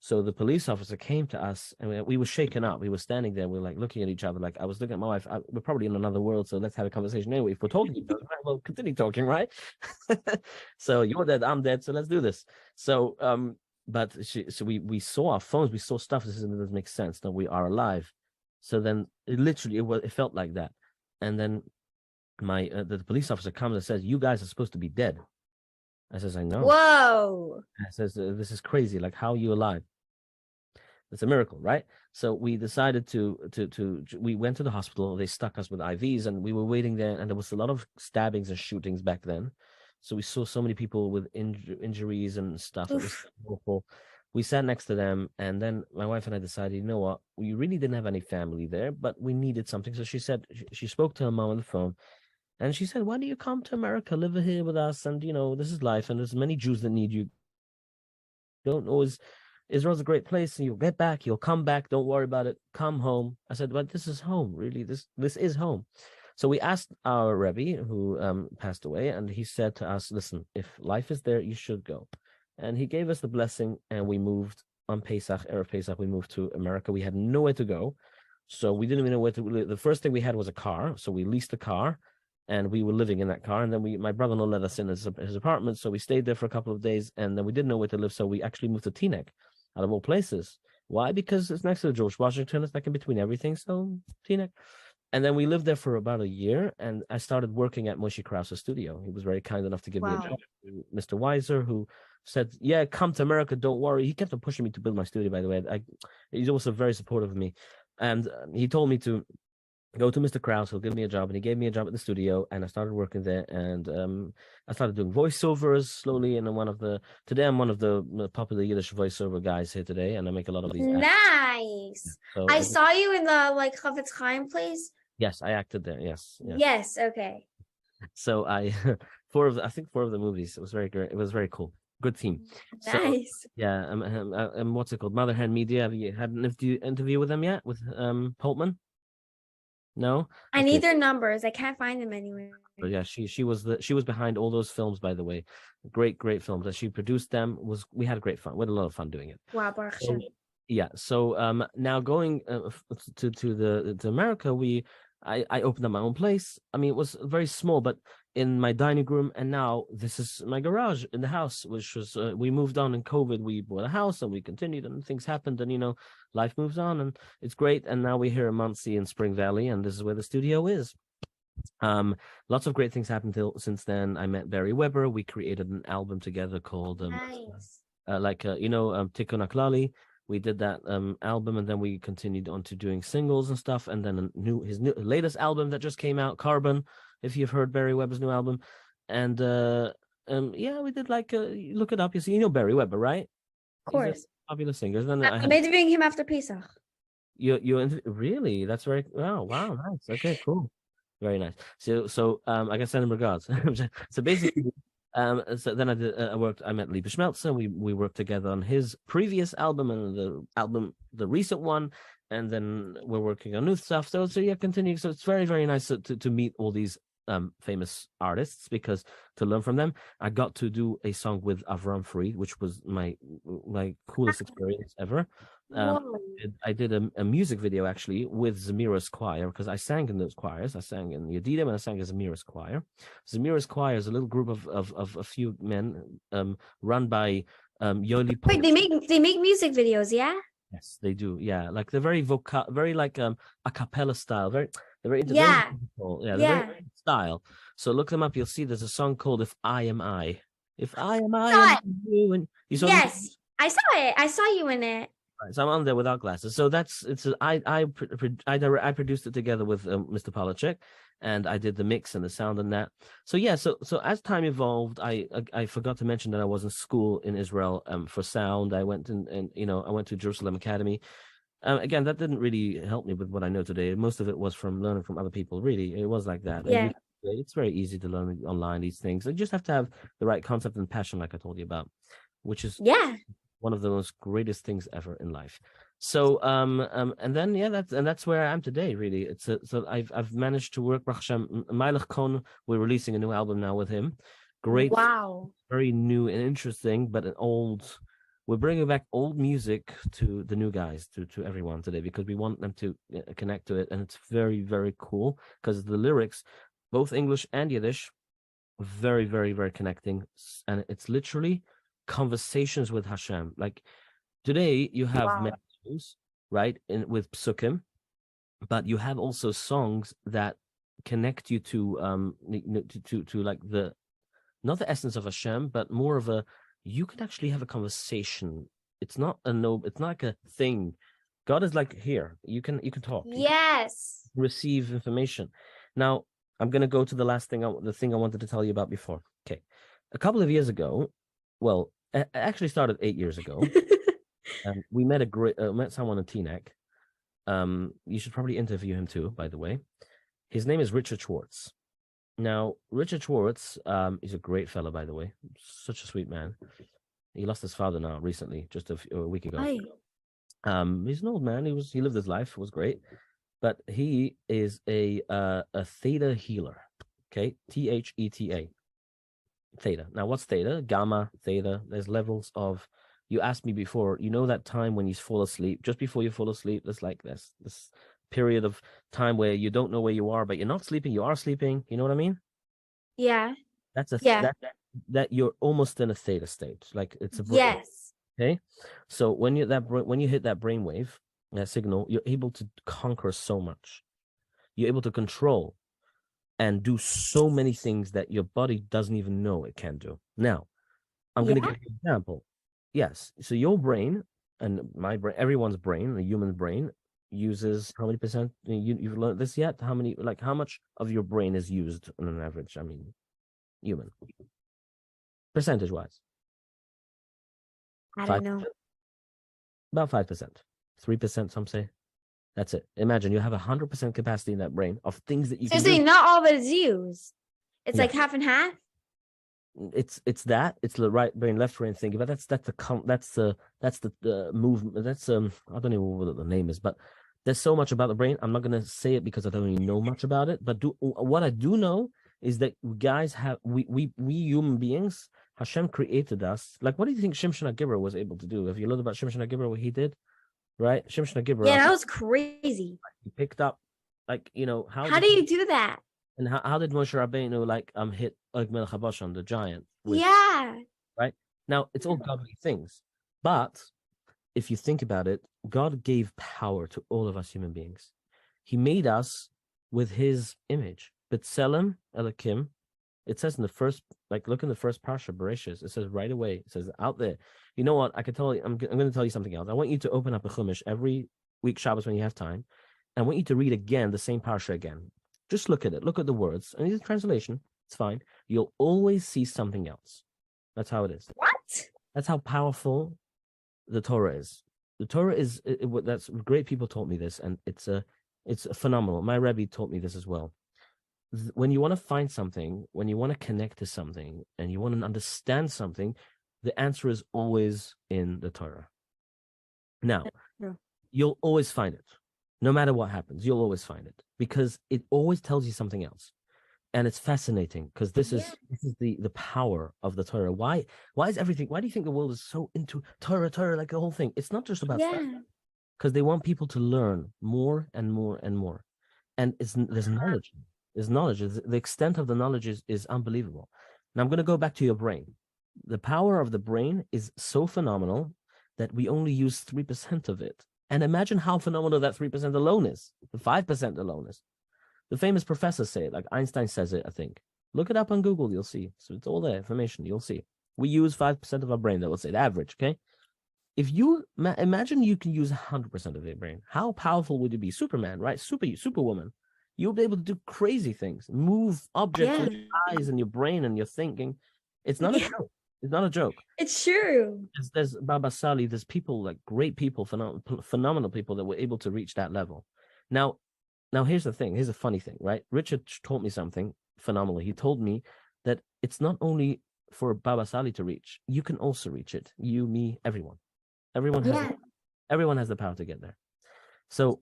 S2: So the police officer came to us and we, we were shaken up. We were standing there. We were like looking at each other. Like I was looking at my wife. I, we're probably in another world. So let's have a conversation anyway. If we're talking well, continue talking, right? so you're dead. I'm dead. So let's do this. So, um, but she, so we, we saw our phones. We saw stuff. This doesn't make sense. That we are alive. So then it literally, it, was, it felt like that. And then my uh, the police officer comes and says, "You guys are supposed to be dead." I says, "I know."
S1: Whoa!
S2: I says, uh, "This is crazy. Like, how are you alive?" It's a miracle, right? So we decided to to to we went to the hospital. They stuck us with IVs, and we were waiting there. And there was a lot of stabbings and shootings back then. So we saw so many people with inj- injuries and stuff. Oof. It was awful. We sat next to them, and then my wife and I decided, you know what? We really didn't have any family there, but we needed something. So she said she spoke to her mom on the phone, and she said, Why don't you come to America, live here with us? And, you know, this is life. And there's many Jews that need you don't always. Israel's a great place, and you'll get back. You'll come back. Don't worry about it. Come home. I said, but this is home. Really, this this is home. So we asked our Rebbe, who um, passed away, and he said to us, "Listen, if life is there, you should go." And he gave us the blessing, and we moved on Pesach, Erev Pesach. We moved to America. We had nowhere to go, so we didn't even know where to. The first thing we had was a car, so we leased a car, and we were living in that car. And then we, my brother-in-law let us in his, his apartment, so we stayed there for a couple of days, and then we didn't know where to live, so we actually moved to Teaneck, out of all places. Why? Because it's next to George Washington. It's like in between everything. So Teaneck. And then we lived there for about a year, and I started working at Moshe Krause's studio. He was very kind enough to give me a job. Mr. Weiser, who said, "Yeah, come to America. Don't worry." He kept on pushing me to build my studio. By the way, I, he's also very supportive of me, and uh, he told me to go to Mr. Krause. He'll give me a job, and he gave me a job at the studio, and I started working there. And um, I started doing voiceovers slowly. And I'm one of the today I'm one of the popular Yiddish voiceover guys here today, and I make a lot of these.
S1: Nice.
S2: So
S1: I saw you in the like Chofetz Chaim place.
S2: Yes, I acted there. Yes, yes.
S1: Yes. Okay.
S2: So I four of the, I think four of the movies. It was very great. It was very cool. Good team. So,
S1: Nice.
S2: Yeah, um, um, uh, um, what's it called? Mother Hen Media. Have you had an interview, interview with them yet? With um Poltman? No.
S1: I
S2: Okay.
S1: need their numbers. I can't find them anywhere.
S2: But yeah, she she was the she was behind all those films. By the way, great great films. That she produced them was we had great fun. We had a lot of fun doing it.
S1: Wow, Baruch
S2: So, yeah. So um now going uh, to to the to America, we I I opened up my own place. I mean, it was very small, but in my dining room, and now this is my garage in the house, which was uh, we moved on in COVID. We bought a house and we continued, and things happened, and you know, life moves on, and it's great. And now we're here in Monsey in Spring Valley, and this is where the studio is. Um, lots of great things happened till, since then. I met Beri Weber. We created an album together called um,
S1: Nice.
S2: uh, like uh, you know um Tikkun Haklali. We did that um album and then we continued on to doing singles and stuff and then a new his new latest album that just came out Carbon if you've heard Beri Weber's new album. And uh um yeah we did like uh, look it up you see you know Beri Weber right?
S1: Of course.
S2: popular singer then I
S1: I'm
S2: had,
S1: interviewing him after Pesach.
S2: you you inter- really? That's very wow wow nice. Okay cool. Very nice. So so um I can send him regards so basically um so then I did uh, I worked I met Lipa Schmeltzer we we worked together on his previous album and the album the recent one and then we're working on new stuff. So so yeah continuing. so it's very very nice to to, to meet all these um famous artists because to learn from them I got to do a song with Avram Fried which was my my coolest experience ever um, I did a, a music video actually with Zemiros choir because I sang in those choirs. I sang in Yedidim and I sang in Zemiros choir. Zemiros choir is a little group of of, of a few men um, run by um, Yoli.
S1: Wait, they make they make music videos, yeah?
S2: Yes, they do. Yeah, like they're very vocal, very like um a cappella style. Very, they're very, very
S1: Yeah.
S2: musical. yeah,
S1: Yeah.
S2: very style. So look them up. You'll see there's a song called "If I Am I." If I am I,
S1: Saw
S2: am you, and you saw
S1: Yes. I saw it. I saw you in it.
S2: Right, so I'm on there without glasses. So that's it's a, I I I I produced it together with um, Mr. Polachek, and I did the mix and the sound and that. So yeah, so so as time evolved, I I, I forgot to mention that I was in school in Israel um for sound. I went and and you know I went to Jerusalem Academy. Um, again, that didn't really help me with what I know today. Most of it was from learning from other people. Really, it was like that.
S1: Yeah.
S2: it's very easy to learn online these things. You just have to have the right concept and passion, like I told you about, which is
S1: Yeah.
S2: One of the most greatest things ever in life. So um um and then yeah that's and that's where I am today really. It's a, so I've I've managed to work Baruch Hashem Meilech Kohn we're releasing a new album now with him. Great
S1: Wow.
S2: very new and interesting but an old we're bringing back old music to the new guys to to everyone today because we want them to uh, connect to it and it's very very cool because the lyrics both English and Yiddish very very very connecting and it's literally conversations with Hashem like today you have
S1: Wow.
S2: right in with psukim but you have also songs that connect you to um to to, to like the not the essence of Hashem, but more of a you can actually have a conversation. It's not a no, it's not like a thing. God is like here. You can you can talk. you can
S1: Yes.
S2: receive information. Now I'm gonna go to the last thing. I, the thing I wanted to tell you about before. Okay, a couple of years ago, well, it actually started eight years ago. um, we met a great uh, met someone in Teaneck. Um, you should probably interview him too. By the way, his name is Richard Schwartz. Now, Richard Schwartz, um, is a great fellow, by the way. Such a sweet man. He lost his father now recently, just a, few, a week ago. Um, he's an old man. He was he lived his life. It was great, but he is a uh, a theta healer. Okay, T H E T A. Theta. Now, what's theta? Gamma, theta. There's levels of. You asked me before. You know that time when you fall asleep, just before you fall asleep. There's like this this period of time where you don't know where you are, but you're not sleeping. You are sleeping. You know what I mean?
S1: Yeah.
S2: That's a
S1: Yeah.
S2: that, that that you're almost in a theta state. Like it's a bra-
S1: Yes.
S2: Okay, so when you that when you hit that brainwave, that signal, you're able to conquer so much. You're able to control and do so many things that your body doesn't even know it can do. Now, I'm going to give you an example. Yes, so your brain and my brain, everyone's brain, the human brain, uses how many percent? You you've learned this yet? How many? Like how much of your brain is used on an average? I mean, human percentage wise.
S1: I don't know.
S2: about five percent, three percent. Some say. That's it. Imagine you have a hundred percent capacity in that brain of things that you can
S1: Seriously,
S2: do.
S1: not all of it is used. It's like half and half.
S2: It's it's that it's the right brain, left brain thinking, but that's that's the com- that's the that's the, the movement. That's um I don't even know what the name is, but there's so much about the brain. I'm not gonna say it because I don't even know much about it. But do what I do know is that guys have we we we human beings. Hashem created us. Like, what do you think Shimshon Gibber was able to do? Have you learned about Shimshon Gibber? What he did, right? Shimshon Gibber.
S1: Yeah, that was crazy.
S2: he picked up like you know how
S1: How do you do that?
S2: and how, how did Moshe Rabbeinu like um hit Og Melech the giant with-
S1: Yeah.
S2: Right now it's all godly things but if you think about it God gave power to all of us human beings he made us with his image but Tzelem Elokim it says in the first like look in the first parsha Bereshis it says right away it says out there you know what I can tell you I'm, I'm going to tell you something else I want you to open up a chumash every week Shabbos when you have time I want you to read again the same parsha again just look at it look at the words and the translation it's fine you'll always see something else that's how it is
S1: What?
S2: that's how powerful the Torah is. The Torah is it, it- that's great. People taught me this, and it's a it's a phenomenal. My Rebbe taught me this as well. When you want to find something, when you want to connect to something, and you want to understand something, the answer is always in the Torah. Now,
S1: true.
S2: you'll always find it, no matter what happens. You'll always find it because it always tells you something else, and it's fascinating because this is this is the the power of the Torah. Why why is everything? Why do you think the world is so into Torah, Torah, like the whole thing? It's not just about
S1: Yeah.
S2: because they want people to learn more and more and more, and it's there's uh-huh. knowledge. There's knowledge. The extent of the knowledge is is unbelievable. Now I'm going to go back to your brain. The power of the brain is so phenomenal that we only use three percent of it. And imagine how phenomenal that three percent alone is. The five percent alone is. The famous professors say it, like Einstein says it, I think. Look it up on Google, you'll see. So it's all there, information, you'll see. We use 5% of our brain, that would say the average, okay? If you ma- imagine you can use 100% of your brain, how powerful would you be? Superman, right? Super, superwoman. You'll be able to do crazy things, move objects with your eyes and your brain and your thinking. It's not a joke. It's not a joke.
S1: It's true.
S2: There's, there's Baba Sali, there's people like great people, phenom- phenomenal people that were able to reach that level. Now, now here's the thing. Here's a funny thing, right? Richard taught me something phenomenal. He told me that it's not only for Baba Sali to reach, you can also reach it. You, me, everyone. Everyone has
S1: Yeah.
S2: the, everyone has the power to get there. So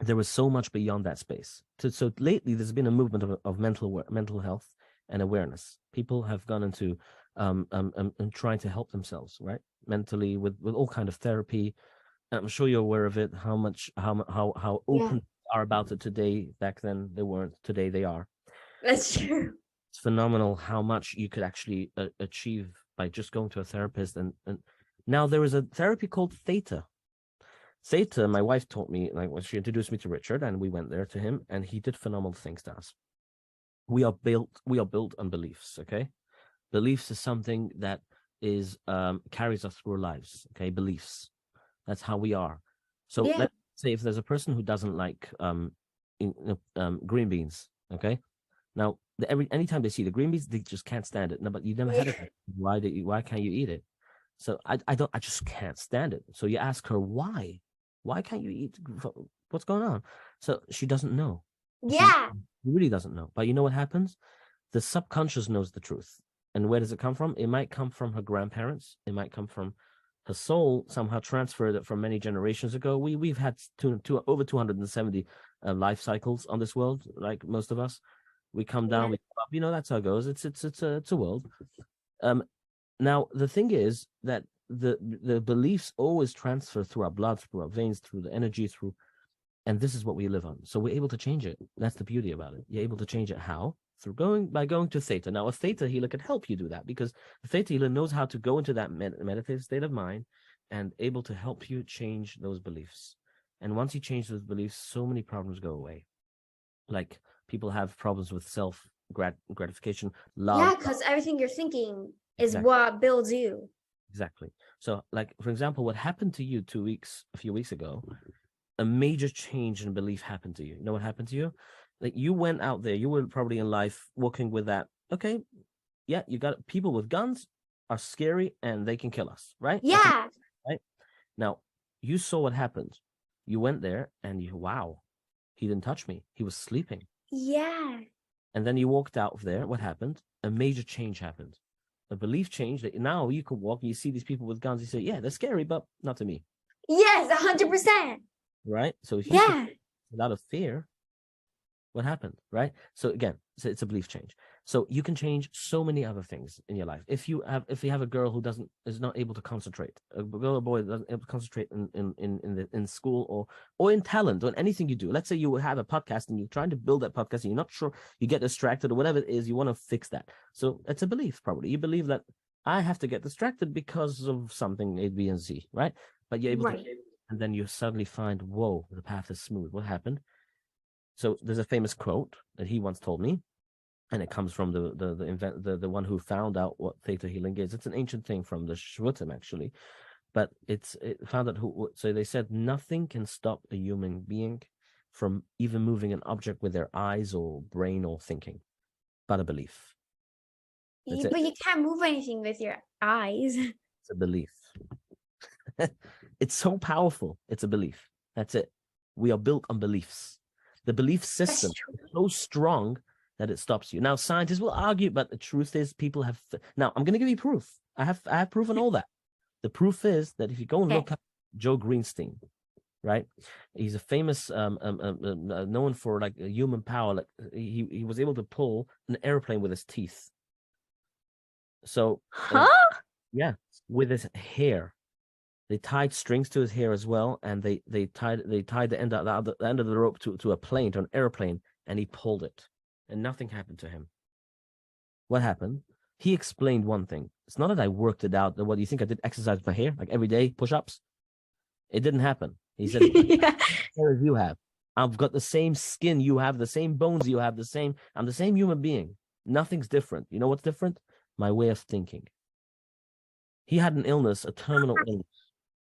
S2: there was so much beyond that space. So, so lately, there's been a movement of, of mental mental health and awareness. People have gone into um, um, um, and trying to help themselves, right, mentally with with all kind of therapy. I'm sure you're aware of it. How much, how how how
S1: Yeah.
S2: open they are about it today. Back then, they weren't. Today, they are.
S1: That's true.
S2: It's phenomenal how much you could actually uh, achieve by just going to a therapist. And and now there is a therapy called Theta. Theta, my wife taught me, like when she introduced me to Richard, and we went there to him, and he did phenomenal things to us. We are built, we are built on beliefs. Okay, beliefs is something that is um carries us through our lives. Okay, beliefs. That's how we are. So
S1: Yeah.
S2: let's say if there's a person who doesn't like um, in, um green beans. Okay, now the, every anytime they see the green beans, they just can't stand it. No, but you never had it. Why do you, Why can't you eat it? So I I don't I just can't stand it. So you ask her why? Why can't you eat? What's going on? So she doesn't know. She
S1: Yeah.
S2: really doesn't know. But you know what happens? The subconscious knows the truth. And where does it come from? It might come from her grandparents. It might come from her soul somehow transferred it from many generations ago. We we've had two, two, over 270 uh, life cycles on this world, like most of us. We come down,
S1: Yeah.
S2: we come up. You know, that's how it goes. It's it's it's a it's a world. Um, now the thing is that the the beliefs always transfer through our blood, through our veins, through the energy, through, and this is what we live on. So we're able to change it. That's the beauty about it. You're able to change it. How? Through going by going to theta. Now a theta healer can help you do that because the theta healer knows how to go into that med- meditative state of mind and able to help you change those beliefs. And once you change those beliefs, so many problems go away. Like people have problems with self grat- gratification, love.
S1: Yeah, because everything you're thinking is
S2: Exactly.
S1: what builds you.
S2: Exactly. So, like for example, what happened to you two weeks, a few weeks ago, a major change in belief happened to you. You know what happened to you? Like you went out there, you were probably in life working with that. Okay, yeah, you got people with guns are scary and they can kill us, right?
S1: Yeah.
S2: Now, you saw what happened. You went there and you, wow, he didn't touch me. He was sleeping.
S1: Yeah.
S2: And then you walked out of there. What happened? A major change happened. A belief change that now you can walk and you see these people with guns. You say, yeah, they're scary, but not to me.
S1: Yes, a hundred percent.
S2: Right. So if you
S1: Yeah.
S2: a fear, what happened? Right. So again, so it's a belief change. So you can change so many other things in your life. If you have, if you have a girl who doesn't is not able to concentrate, a girl or boy doesn't able to concentrate in in in in, the, in school or or in talent or in anything you do. Let's say you have a podcast and you're trying to build that podcast and you're not sure, you get distracted or whatever it is, you want to fix that. So it's a belief probably. You believe that I have to get distracted because of something A, B, and Z, right? But you're able
S1: Right.
S2: to, and then you suddenly find, whoa, the path is smooth. What happened? So there's a famous quote that he once told me, and it comes from the the the invent the, the one who found out what theta healing is. It's an ancient thing from the Shvutim actually, but it's it found out who. So they said nothing can stop a human being from even moving an object with their eyes or brain or thinking, but a belief. That's
S1: You-
S2: it.
S1: but you can't move anything with your eyes.
S2: It's a belief. it's so powerful. It's a belief. That's it. We are built on beliefs. The belief system is so strong that it stops you. Now, scientists will argue, but the truth is, people have. Now, I'm going to give you proof. I have. I have proof on all that. The proof is that if you go and look up Joe Greenstein, right? He's a famous, um, um, um, um, uh, known for like uh, human power. Like he he was able to pull an airplane with his teeth. So
S1: Huh?
S2: yeah, with his hair. They tied strings to his hair as well, and they they tied they tied the end of the, other- the end of the rope to, to a plane, to an airplane, and he pulled it, and nothing happened to him. What happened? He explained one thing. It's not that I worked it out. What do you think I did? Exercise my hair, like every day, push-ups. It didn't happen. He said,
S1: yeah.
S2: hair as you have. I've got the same skin you have, the same bones you have, the same. I'm the same human being. Nothing's different. You know what's different? My way of thinking. He had an illness, a terminal illness.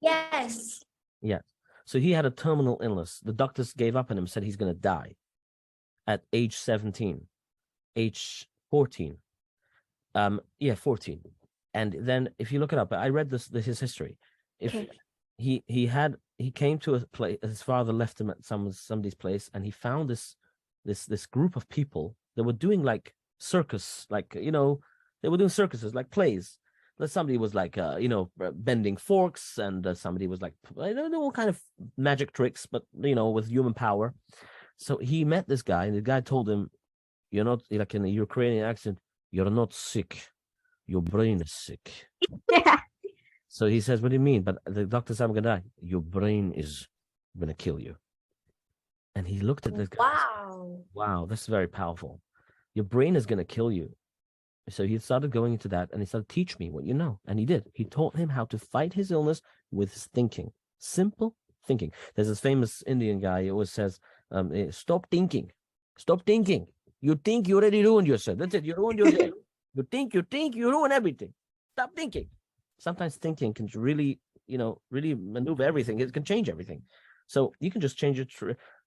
S1: Yes. Yeah.
S2: So he had a terminal illness. The doctors gave up on him, said he's going to die at age 17, age 14. Um, yeah, 14. And then if you look it up, I read this, this his history. If
S1: Okay.
S2: he he had he came to a place his father left him at some somebody's place and he found this this this group of people that were doing like circus like you know they were doing circuses like plays somebody was like uh, you know bending forks and uh, somebody was like i don't know all kind of magic tricks but you know with human power so he met this guy and the guy told him you're not like in a ukrainian accent you're not sick your brain is sick
S1: Yeah.
S2: so he says, What do you mean? But the doctor said, I'm to die. Your brain is to kill you. And he looked at this guy. and said,
S1: Wow.
S2: Wow, this is very powerful. Your brain is to kill you. So he started going into that and he started, Teach me what you know. And he did. He taught him how to fight his illness with his thinking. Simple thinking. There's this famous Indian guy who always says, um, eh, Stop thinking. Stop thinking. You think you already ruined yourself. That's it. You ruined yourself. you think, you think, you ruin everything. Stop thinking. Sometimes thinking can really, you know, really maneuver everything. It can change everything. So you can just change it.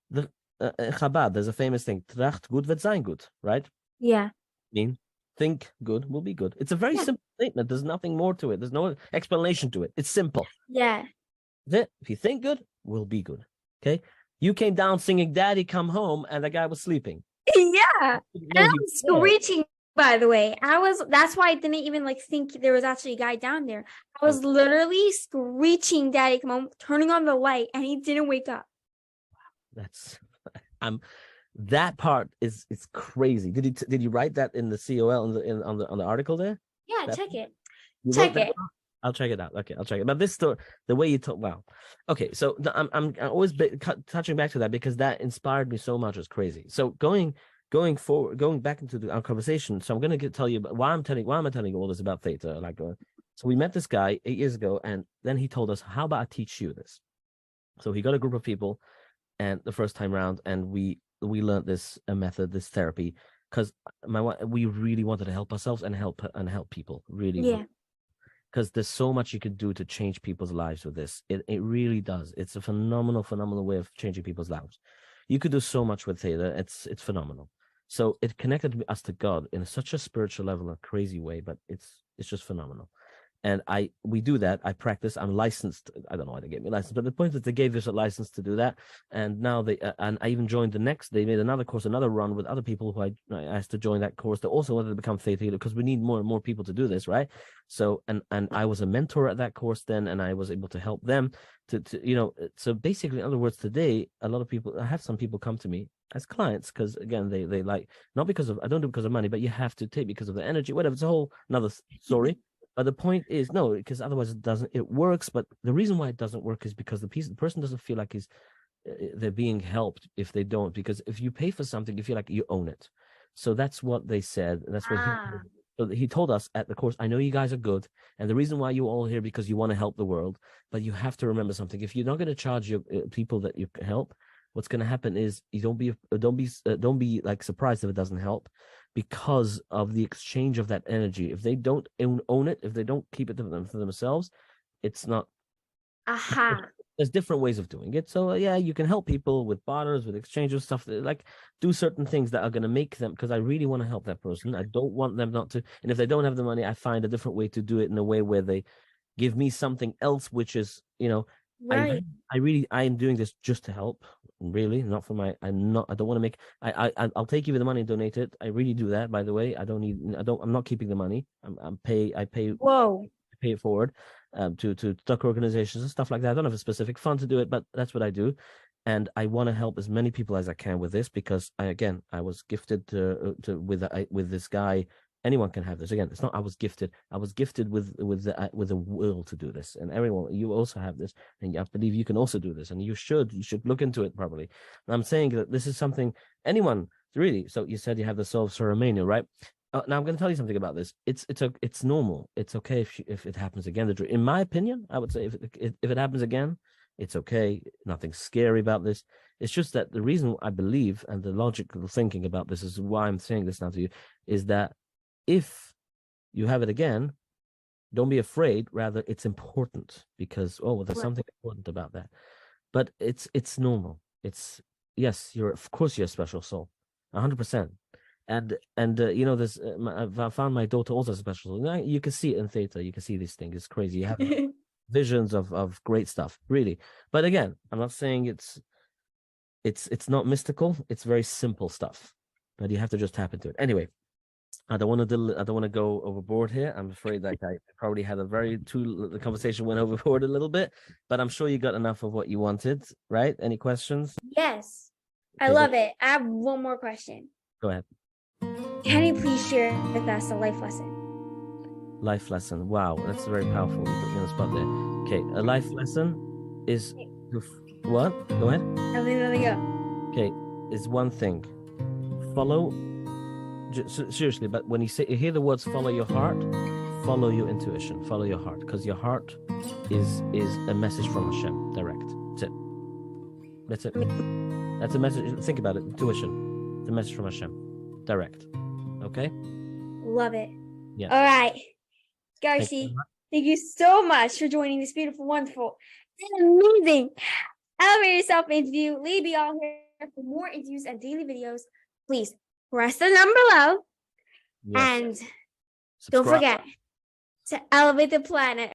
S2: The uh, uh, Chabad, there's a famous thing, Tracht gut wird sein gut, right?
S1: Yeah.
S2: mean think good will be good. It's a very
S1: Yeah.
S2: simple statement. There's nothing more to it. There's no explanation to it. It's simple.
S1: Yeah.
S2: That if you think good, will be good. Okay. You came down singing "Daddy Come Home" and the guy was sleeping.
S1: Yeah. And I'm
S2: was
S1: screeching By the way, I was that's why I didn't even like think there was actually a guy down there. I was literally screeching, Daddy, come on, turning on the light, and he didn't wake up.
S2: That's I'm that part is is crazy. Did you did you write that in the COL in the in, on the on the article there?
S1: Yeah,
S2: That-
S1: check it. Check it.
S2: I'll check it out. Okay, I'll check it. But this story, the way you talk, wow. Okay, so I'm I'm, I'm always be, cu- touching back to that because that inspired me so much. It's crazy. So going going forward, going back into the, our conversation. So I'm gonna get, tell you about why I'm telling why am I telling you all this about theta? Like, uh, so we met this guy eight years ago, and then he told us, "How about I teach you this?" So he got a group of people, and the first time round, and we we learned this a method, this therapy, because uh, my we really wanted to help ourselves and help and help people. Really,
S1: Yeah.
S2: because there's so much you could do to change people's lives with this. It it really does. It's a phenomenal, phenomenal way of changing people's lives. You could do so much with theta. Uh, it's it's phenomenal. So it connected us to God in such a spiritual level, a crazy way, but it's it's just phenomenal. And I we do that. I practice. I'm licensed. I don't know why they gave me a license, but the point is they gave us a license to do that. And now they uh, and I even joined the next. They made another course, another run with other people who I, I asked to join that course. They also wanted to become theta healer because we need more and more people to do this, right? So and and I was a mentor at that course then, and I was able to help them to to you know. uh, So basically, in other words, today a lot of people. I have some people come to me as clients because again they they like not because of I don't do it because of money, but you have to take because of the energy, whatever. It's a whole another story. But the point is no, because otherwise it doesn't. It works, but the reason why it doesn't work is because the piece the person doesn't feel like he's uh, they're being helped if they don't. Because if you pay for something, you feel like you own it. So that's what they said. That's what he
S1: Ah.
S2: so he told us at the course, I know you guys are good, and the reason why you're all here because you want to help the world, but you have to remember something. If you're not going to charge your uh, people that you help, what's going to happen is you don't be uh, don't be uh, don't be like surprised if it doesn't help, because of the exchange of that energy. If they don't own, own it, if they don't keep it for themselves, it's not
S1: Aha.
S2: there's different ways of doing it. So uh, yeah, you can help people with barters, with exchanges, stuff that, like do certain things that are going to make them. Because I really want to help that person. I don't want them not to. And if they don't have the money, I find a different way to do it in a way where they give me something else, which is you know, I,
S1: Right.
S2: re- I really I am doing this just to help. Really, not for my. I'm not. I don't want to make. I I I- I'll take you the money and donate it. I really do that. By the way, I don't need. I don't. I'm not keeping the money. I'm. I'm pay. I pay
S1: Whoa.
S2: pay it forward um, to to stock organizations and stuff like that. I don't have a specific fund to do it, but that's what I do, and I want to help as many people as I can with this because I again I was gifted to to with I, with this guy. Anyone can have this. Again, it's not I was gifted. I was gifted with with the, uh, with a will to do this, and everyone you also have this, and I believe you can also do this, and you should you should look into it properly. And I'm saying that this is something anyone really. So you said you have the soul of Sarah Imenu, right? Uh, now I'm going to tell you something about this. It's it's a, it's normal. It's okay if if it happens again. The dr- In my opinion, I would say if it, if it happens again, it's okay. Nothing scary about this. It's just that the reason I believe and the logical thinking about this is why I'm saying this now to you is that if you have it again, don't be afraid. Rather, it's important because oh, well, there's
S1: Right.
S2: something important about that. But it's it's normal. It's yes, you're of course you're a special soul, hundred percent and and uh, you know there's uh, I've- found my daughter also special. You, know, you can see it in theater. You can see this thing. It's crazy. You have visions of of great stuff, really. But again, I'm not saying it's it's it's not mystical. It's very simple stuff, but you have to just tap into it. Anyway, I don't want to del- I don't want to go overboard here. I'm afraid that I probably had a very too the conversation went overboard a little bit, but I'm sure you got enough of what you wanted, right? Any questions?
S1: yes. I
S2: Okay,
S1: love it. I have one more question.
S2: Go ahead.
S1: Can you please share with us a life lesson?
S2: life lesson. Wow, that's very powerful. You put me on the spot there. Okay, a life lesson is what? Go ahead.
S1: Let me let me go.
S2: Okay, is one thing. Follow. Seriously, but when you say you hear the words "follow your heart," follow your intuition, follow your heart, because your heart is is a message from Hashem, direct. That's it. That's it. That's a message. Think about it. Intuition. the message from Hashem, direct. Okay.
S1: Love it.
S2: Yes.
S1: All right.
S2: Thank you very
S1: Darcy,
S2: much.
S1: thank you so much for joining this beautiful, wonderful, and amazing Elevate Yourself interview. Leave all here for more interviews and daily videos. Please press the number below and don't
S2: Subscribe.
S1: forget to elevate the planet.